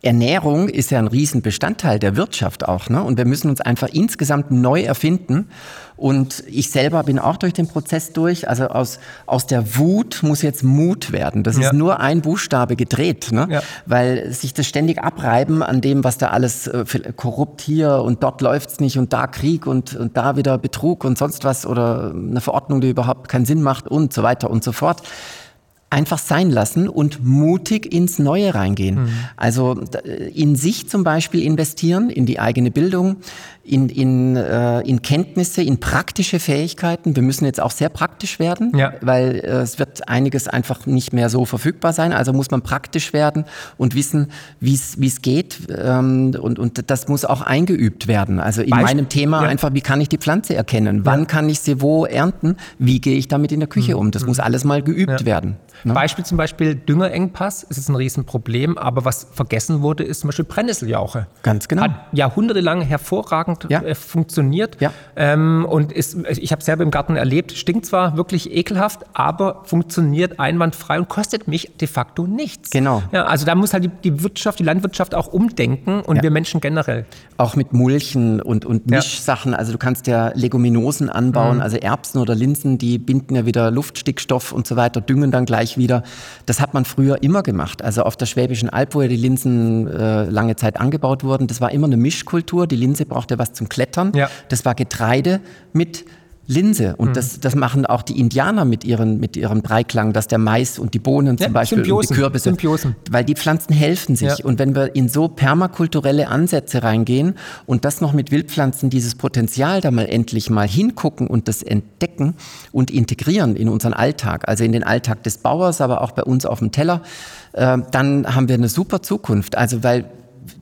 Ernährung ist ja ein Riesenbestandteil der Wirtschaft auch. Ne? Und wir müssen uns einfach insgesamt neu erfinden. Und ich selber bin auch durch den Prozess durch. Also aus, aus der Wut muss jetzt Mut werden. Das ja. ist nur ein Buchstabe gedreht. Ne? Ja. Weil sich das ständig abreiben an dem, was da alles äh, korrupt hier und dort läuft's nicht und da Krieg und, und da wieder Betrug und sonst was oder eine Verordnung, die überhaupt keinen Sinn macht und so weiter und so fort einfach sein lassen und mutig ins Neue reingehen. Mhm. Also in sich zum Beispiel investieren, in die eigene Bildung, in, in, äh, in Kenntnisse, in praktische Fähigkeiten. Wir müssen jetzt auch sehr praktisch werden, ja. weil äh, es wird einiges einfach nicht mehr so verfügbar sein. Also muss man praktisch werden und wissen, wie es geht. Ähm, und, und das muss auch eingeübt werden. Also in Beispiel, meinem Thema ja. einfach, wie kann ich die Pflanze erkennen? Wann kann ich sie wo ernten? Wie gehe ich damit in der Küche mhm. um? Das mhm. muss alles mal geübt werden. Ne? Beispiel zum Beispiel Düngerengpass, es ist ein Riesenproblem, aber was vergessen wurde, ist zum Beispiel Brennnesseljauche. Ganz genau. Hat jahrhundertelang hervorragend ja. äh, funktioniert. Ja. Ähm, und ist, ich habe selber im Garten erlebt, stinkt zwar wirklich ekelhaft, aber funktioniert einwandfrei und kostet mich de facto nichts. Genau. Ja, also da muss halt die, die Wirtschaft, die Landwirtschaft auch umdenken und ja. wir Menschen generell. Auch mit Mulchen und, und Mischsachen. Also du kannst ja Leguminosen anbauen, mhm. also Erbsen oder Linsen, die binden ja wieder Luftstickstoff und so weiter, düngen dann gleich wieder. Das hat man früher immer gemacht. Also auf der Schwäbischen Alb, wo ja die Linsen äh, lange Zeit angebaut wurden, das war immer eine Mischkultur. Die Linse brauchte was zum Klettern. Ja. Das war Getreide mit Linse. Und mhm. das, das machen auch die Indianer mit, ihren, mit ihrem Dreiklang, dass der Mais und die Bohnen zum ja, Beispiel Symbiosen, und die Kürbisse, Symbiosen. weil die Pflanzen helfen sich. Ja. Und wenn wir in so permakulturelle Ansätze reingehen und das noch mit Wildpflanzen, dieses Potenzial da mal endlich mal hingucken und das entdecken und integrieren in unseren Alltag, also in den Alltag des Bauers, aber auch bei uns auf dem Teller, äh, dann haben wir eine super Zukunft. Also weil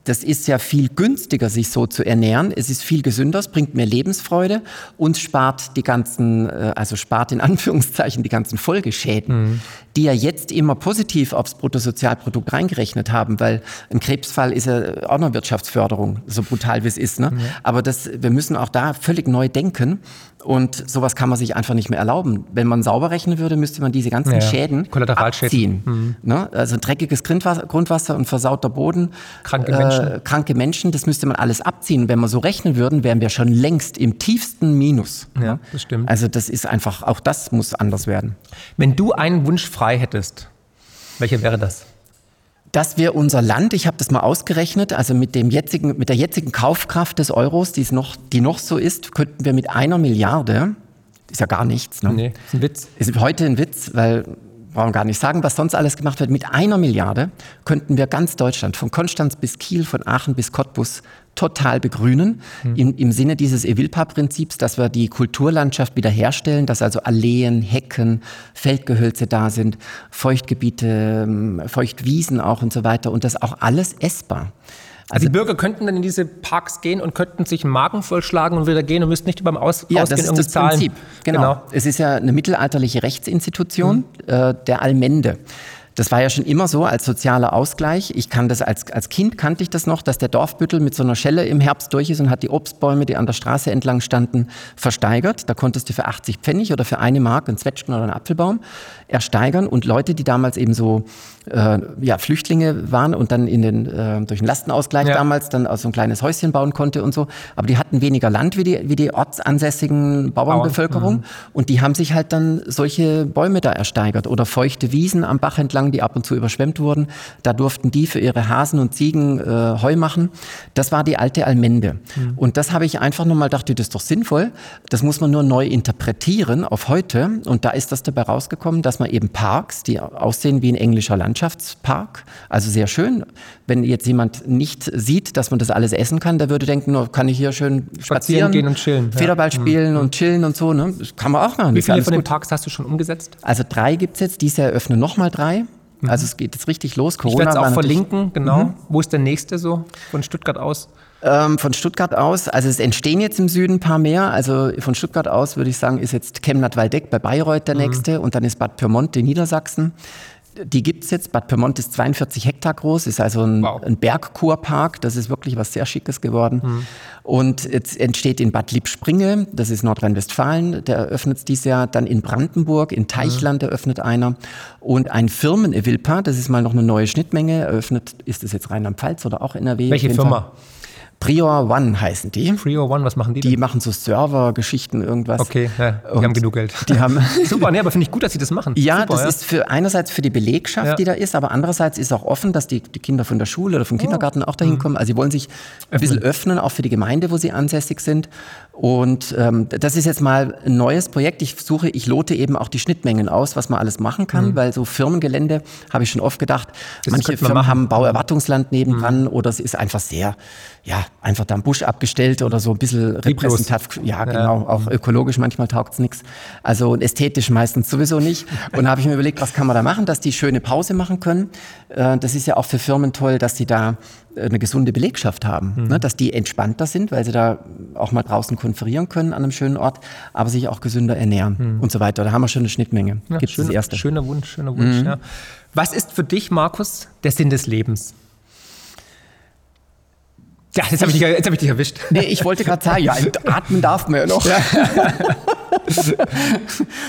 das ist ja viel günstiger, sich so zu ernähren. Es ist viel gesünder, es bringt mehr Lebensfreude und spart die ganzen, äh, also spart in Anführungszeichen die ganzen Folgeschäden, mhm. die ja jetzt immer positiv aufs Bruttosozialprodukt reingerechnet haben, weil ein Krebsfall ist ja auch eine Wirtschaftsförderung, so brutal wie es ist. Ne? Mhm. Aber das, wir müssen auch da völlig neu denken und sowas kann man sich einfach nicht mehr erlauben. Wenn man sauber rechnen würde, müsste man diese ganzen ja, Schäden abziehen. Mhm. Ne? Also dreckiges Grundwasser und versauter Boden, kranke Menschen. Kranke Menschen, das müsste man alles abziehen. Wenn wir so rechnen würden, wären wir schon längst im tiefsten Minus. Ja, das stimmt. Also das ist einfach, auch das muss anders werden. Wenn du einen Wunsch frei hättest, welcher wäre das? dass wir unser Land, ich habe das mal ausgerechnet, also mit, dem jetzigen, mit der jetzigen Kaufkraft des Euros, die, noch, die noch so ist, könnten wir mit einer Milliarde, ist ja gar nichts, ne? Nee, ist ein Witz. Ist heute ein Witz, weil brauchen gar nicht sagen, was sonst alles gemacht wird. Mit einer Milliarde könnten wir ganz Deutschland, von Konstanz bis Kiel, von Aachen bis Cottbus, total begrünen, mhm. im, im Sinne dieses Evilpa-Prinzips, dass wir die Kulturlandschaft wiederherstellen, dass also Alleen, Hecken, Feldgehölze da sind, Feuchtgebiete, ähm, Feuchtwiesen auch und so weiter und das auch alles essbar. Also, die Bürger könnten dann in diese Parks gehen und könnten sich einen Magen vollschlagen und wieder gehen und müssten nicht beim Aus ja, Ausgehen das ist das zahlen. Prinzip. Genau. genau. Es ist ja eine mittelalterliche Rechtsinstitution mhm. äh, der Allmende. Das war ja schon immer so als sozialer Ausgleich. Ich kann das als, als Kind kannte ich das noch, dass der Dorfbüttel mit so einer Schelle im Herbst durch ist und hat die Obstbäume, die an der Straße entlang standen, versteigert. Da konntest du für 80 Pfennig oder für eine Mark einen Zwetschgen oder einen Apfelbaum ersteigern und Leute, die damals eben so äh, ja, Flüchtlinge waren und dann in den, äh, durch den Lastenausgleich ja. damals dann aus so ein kleines Häuschen bauen konnte und so. Aber die hatten weniger Land wie die, wie die ortsansässigen Bauernbevölkerung mhm. und die haben sich halt dann solche Bäume da ersteigert oder feuchte Wiesen am Bach entlang, die ab und zu überschwemmt wurden. Da durften die für ihre Hasen und Ziegen äh, Heu machen. Das war die alte Almende. Mhm. Und das habe ich einfach nur mal gedacht, das ist doch sinnvoll. Das muss man nur neu interpretieren auf heute. Und da ist das dabei rausgekommen, dass man eben Parks, die aussehen wie ein englischer Land, Landschaftspark, also sehr schön. Wenn jetzt jemand nicht sieht, dass man das alles essen kann, der würde denken, nur kann ich hier schön spazieren, spazieren gehen und chillen. Federball ja. spielen mhm. und chillen und so. Ne? Das kann man auch machen. Wie viele von den Parks hast du schon umgesetzt? Also drei gibt es jetzt. Dieses Jahr eröffnen nochmal drei. Mhm. Also es geht jetzt richtig los. Corona ich werde es auch verlinken, genau. Mhm. Wo ist der nächste so von Stuttgart aus? Ähm, von Stuttgart aus, also es entstehen jetzt im Süden ein paar mehr. Also von Stuttgart aus würde ich sagen, ist jetzt Chemnat-Waldeck bei Bayreuth der mhm. nächste und dann ist Bad Pyrmont in Niedersachsen Die gibt es jetzt. Bad Pyrmont ist 42 Hektar groß, ist also ein, wow. ein Bergkurpark. Das ist wirklich was sehr Schickes geworden. Mhm. Und jetzt entsteht in Bad Liebspringe, das ist Nordrhein-Westfalen, der eröffnet es dieses Jahr. Dann in Brandenburg, in Teichland mhm. eröffnet einer. Und ein Firmen-Evilpa, das ist mal noch eine neue Schnittmenge, eröffnet, ist das jetzt Rheinland-Pfalz oder auch NRW? Welche Firma? Prior One heißen die. Prior One, was machen die? Die denn? machen so Server-Geschichten, irgendwas. Okay, ja, die haben genug Geld. Die haben Super, nee, aber finde ich gut, dass sie das machen. Ja, Super, das ja. ist für einerseits für die Belegschaft, ja. die da ist, aber andererseits ist auch offen, dass die, die Kinder von der Schule oder vom oh. Kindergarten oh. auch dahin mhm. kommen. Also sie wollen sich öffnen. ein bisschen öffnen, auch für die Gemeinde, wo sie ansässig sind. Und ähm, das ist jetzt mal ein neues Projekt. Ich suche, ich lote eben auch die Schnittmengen aus, was man alles machen kann, mhm. weil so Firmengelände, habe ich schon oft gedacht, das manche Firmen haben Bauerwartungsland nebendran mhm. oder es ist einfach sehr, ja, einfach da am Busch abgestellt oder so ein bisschen repräsentativ. Ja, genau. Ja. Auch ökologisch manchmal taugt es nichts. Also ästhetisch meistens sowieso nicht. Und da habe ich mir überlegt, was kann man da machen, dass die schöne Pause machen können. Äh, das ist ja auch für Firmen toll, dass sie da eine gesunde Belegschaft haben, mhm. ne, dass die entspannter sind, weil sie da auch mal draußen konferieren können an einem schönen Ort, aber sich auch gesünder ernähren mhm. und so weiter. Da haben wir schon eine Schnittmenge. Ja, Gibt's schöne, das erste. Schöner Wunsch, schöner Wunsch. Mhm. Ja. Was ist für dich, Markus, der Sinn des Lebens? Ja, jetzt habe ich, hab ich dich erwischt. Nee, ich wollte gerade sagen, ja, atmen darf man ja noch. Ja.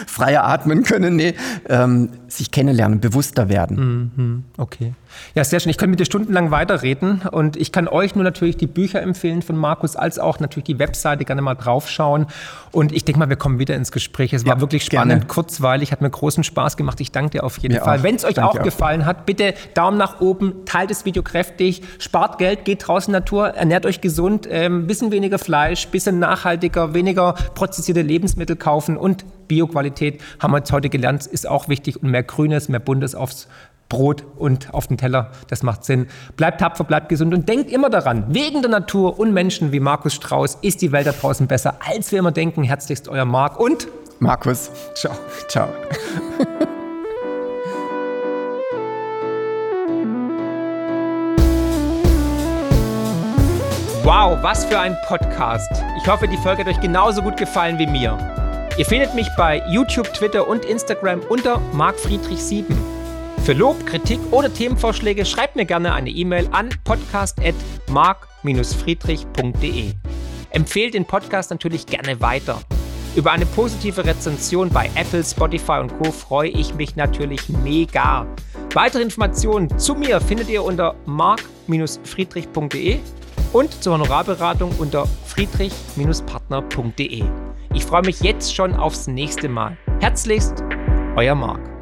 Freier atmen können, nee. Ähm, sich kennenlernen, bewusster werden. Mhm, okay. Ja, sehr schön. Ich könnte mit dir stundenlang weiterreden und ich kann euch nur natürlich die Bücher empfehlen von Markus, als auch natürlich die Webseite gerne mal draufschauen. Und ich denke mal, wir kommen wieder ins Gespräch. Es war ja, wirklich spannend, gerne. kurzweilig, hat mir großen Spaß gemacht. Ich danke dir auf jeden Mir Fall. Wenn es euch danke auch gefallen hat, bitte Daumen nach oben, teilt das Video kräftig, spart Geld, geht draußen Natur, ernährt euch gesund, ein ähm, bisschen weniger Fleisch, bisschen nachhaltiger, weniger prozessierte Lebensmittel kaufen und Bioqualität, haben wir jetzt heute gelernt, ist auch wichtig und mehr Grünes, mehr Buntes aufs Brot und auf den Teller. Das macht Sinn. Bleibt tapfer, bleibt gesund und denkt immer daran, wegen der Natur und Menschen wie Markus Strauß ist die Welt da draußen besser, als wir immer denken. Herzlichst euer Marc und Markus. Ciao. Ciao. Wow, was für ein Podcast. Ich hoffe, die Folge hat euch genauso gut gefallen wie mir. Ihr findet mich bei YouTube, Twitter und Instagram unter markfriedrich7. Für Lob, Kritik oder Themenvorschläge schreibt mir gerne eine E-Mail an podcast.mark-friedrich.de. Empfehlt den Podcast natürlich gerne weiter. Über eine positive Rezension bei Apple, Spotify und Co. freue ich mich natürlich mega. Weitere Informationen zu mir findet ihr unter mark-friedrich.de und zur Honorarberatung unter friedrich-partner.de. Ich freue mich jetzt schon aufs nächste Mal. Herzlichst, euer Marc.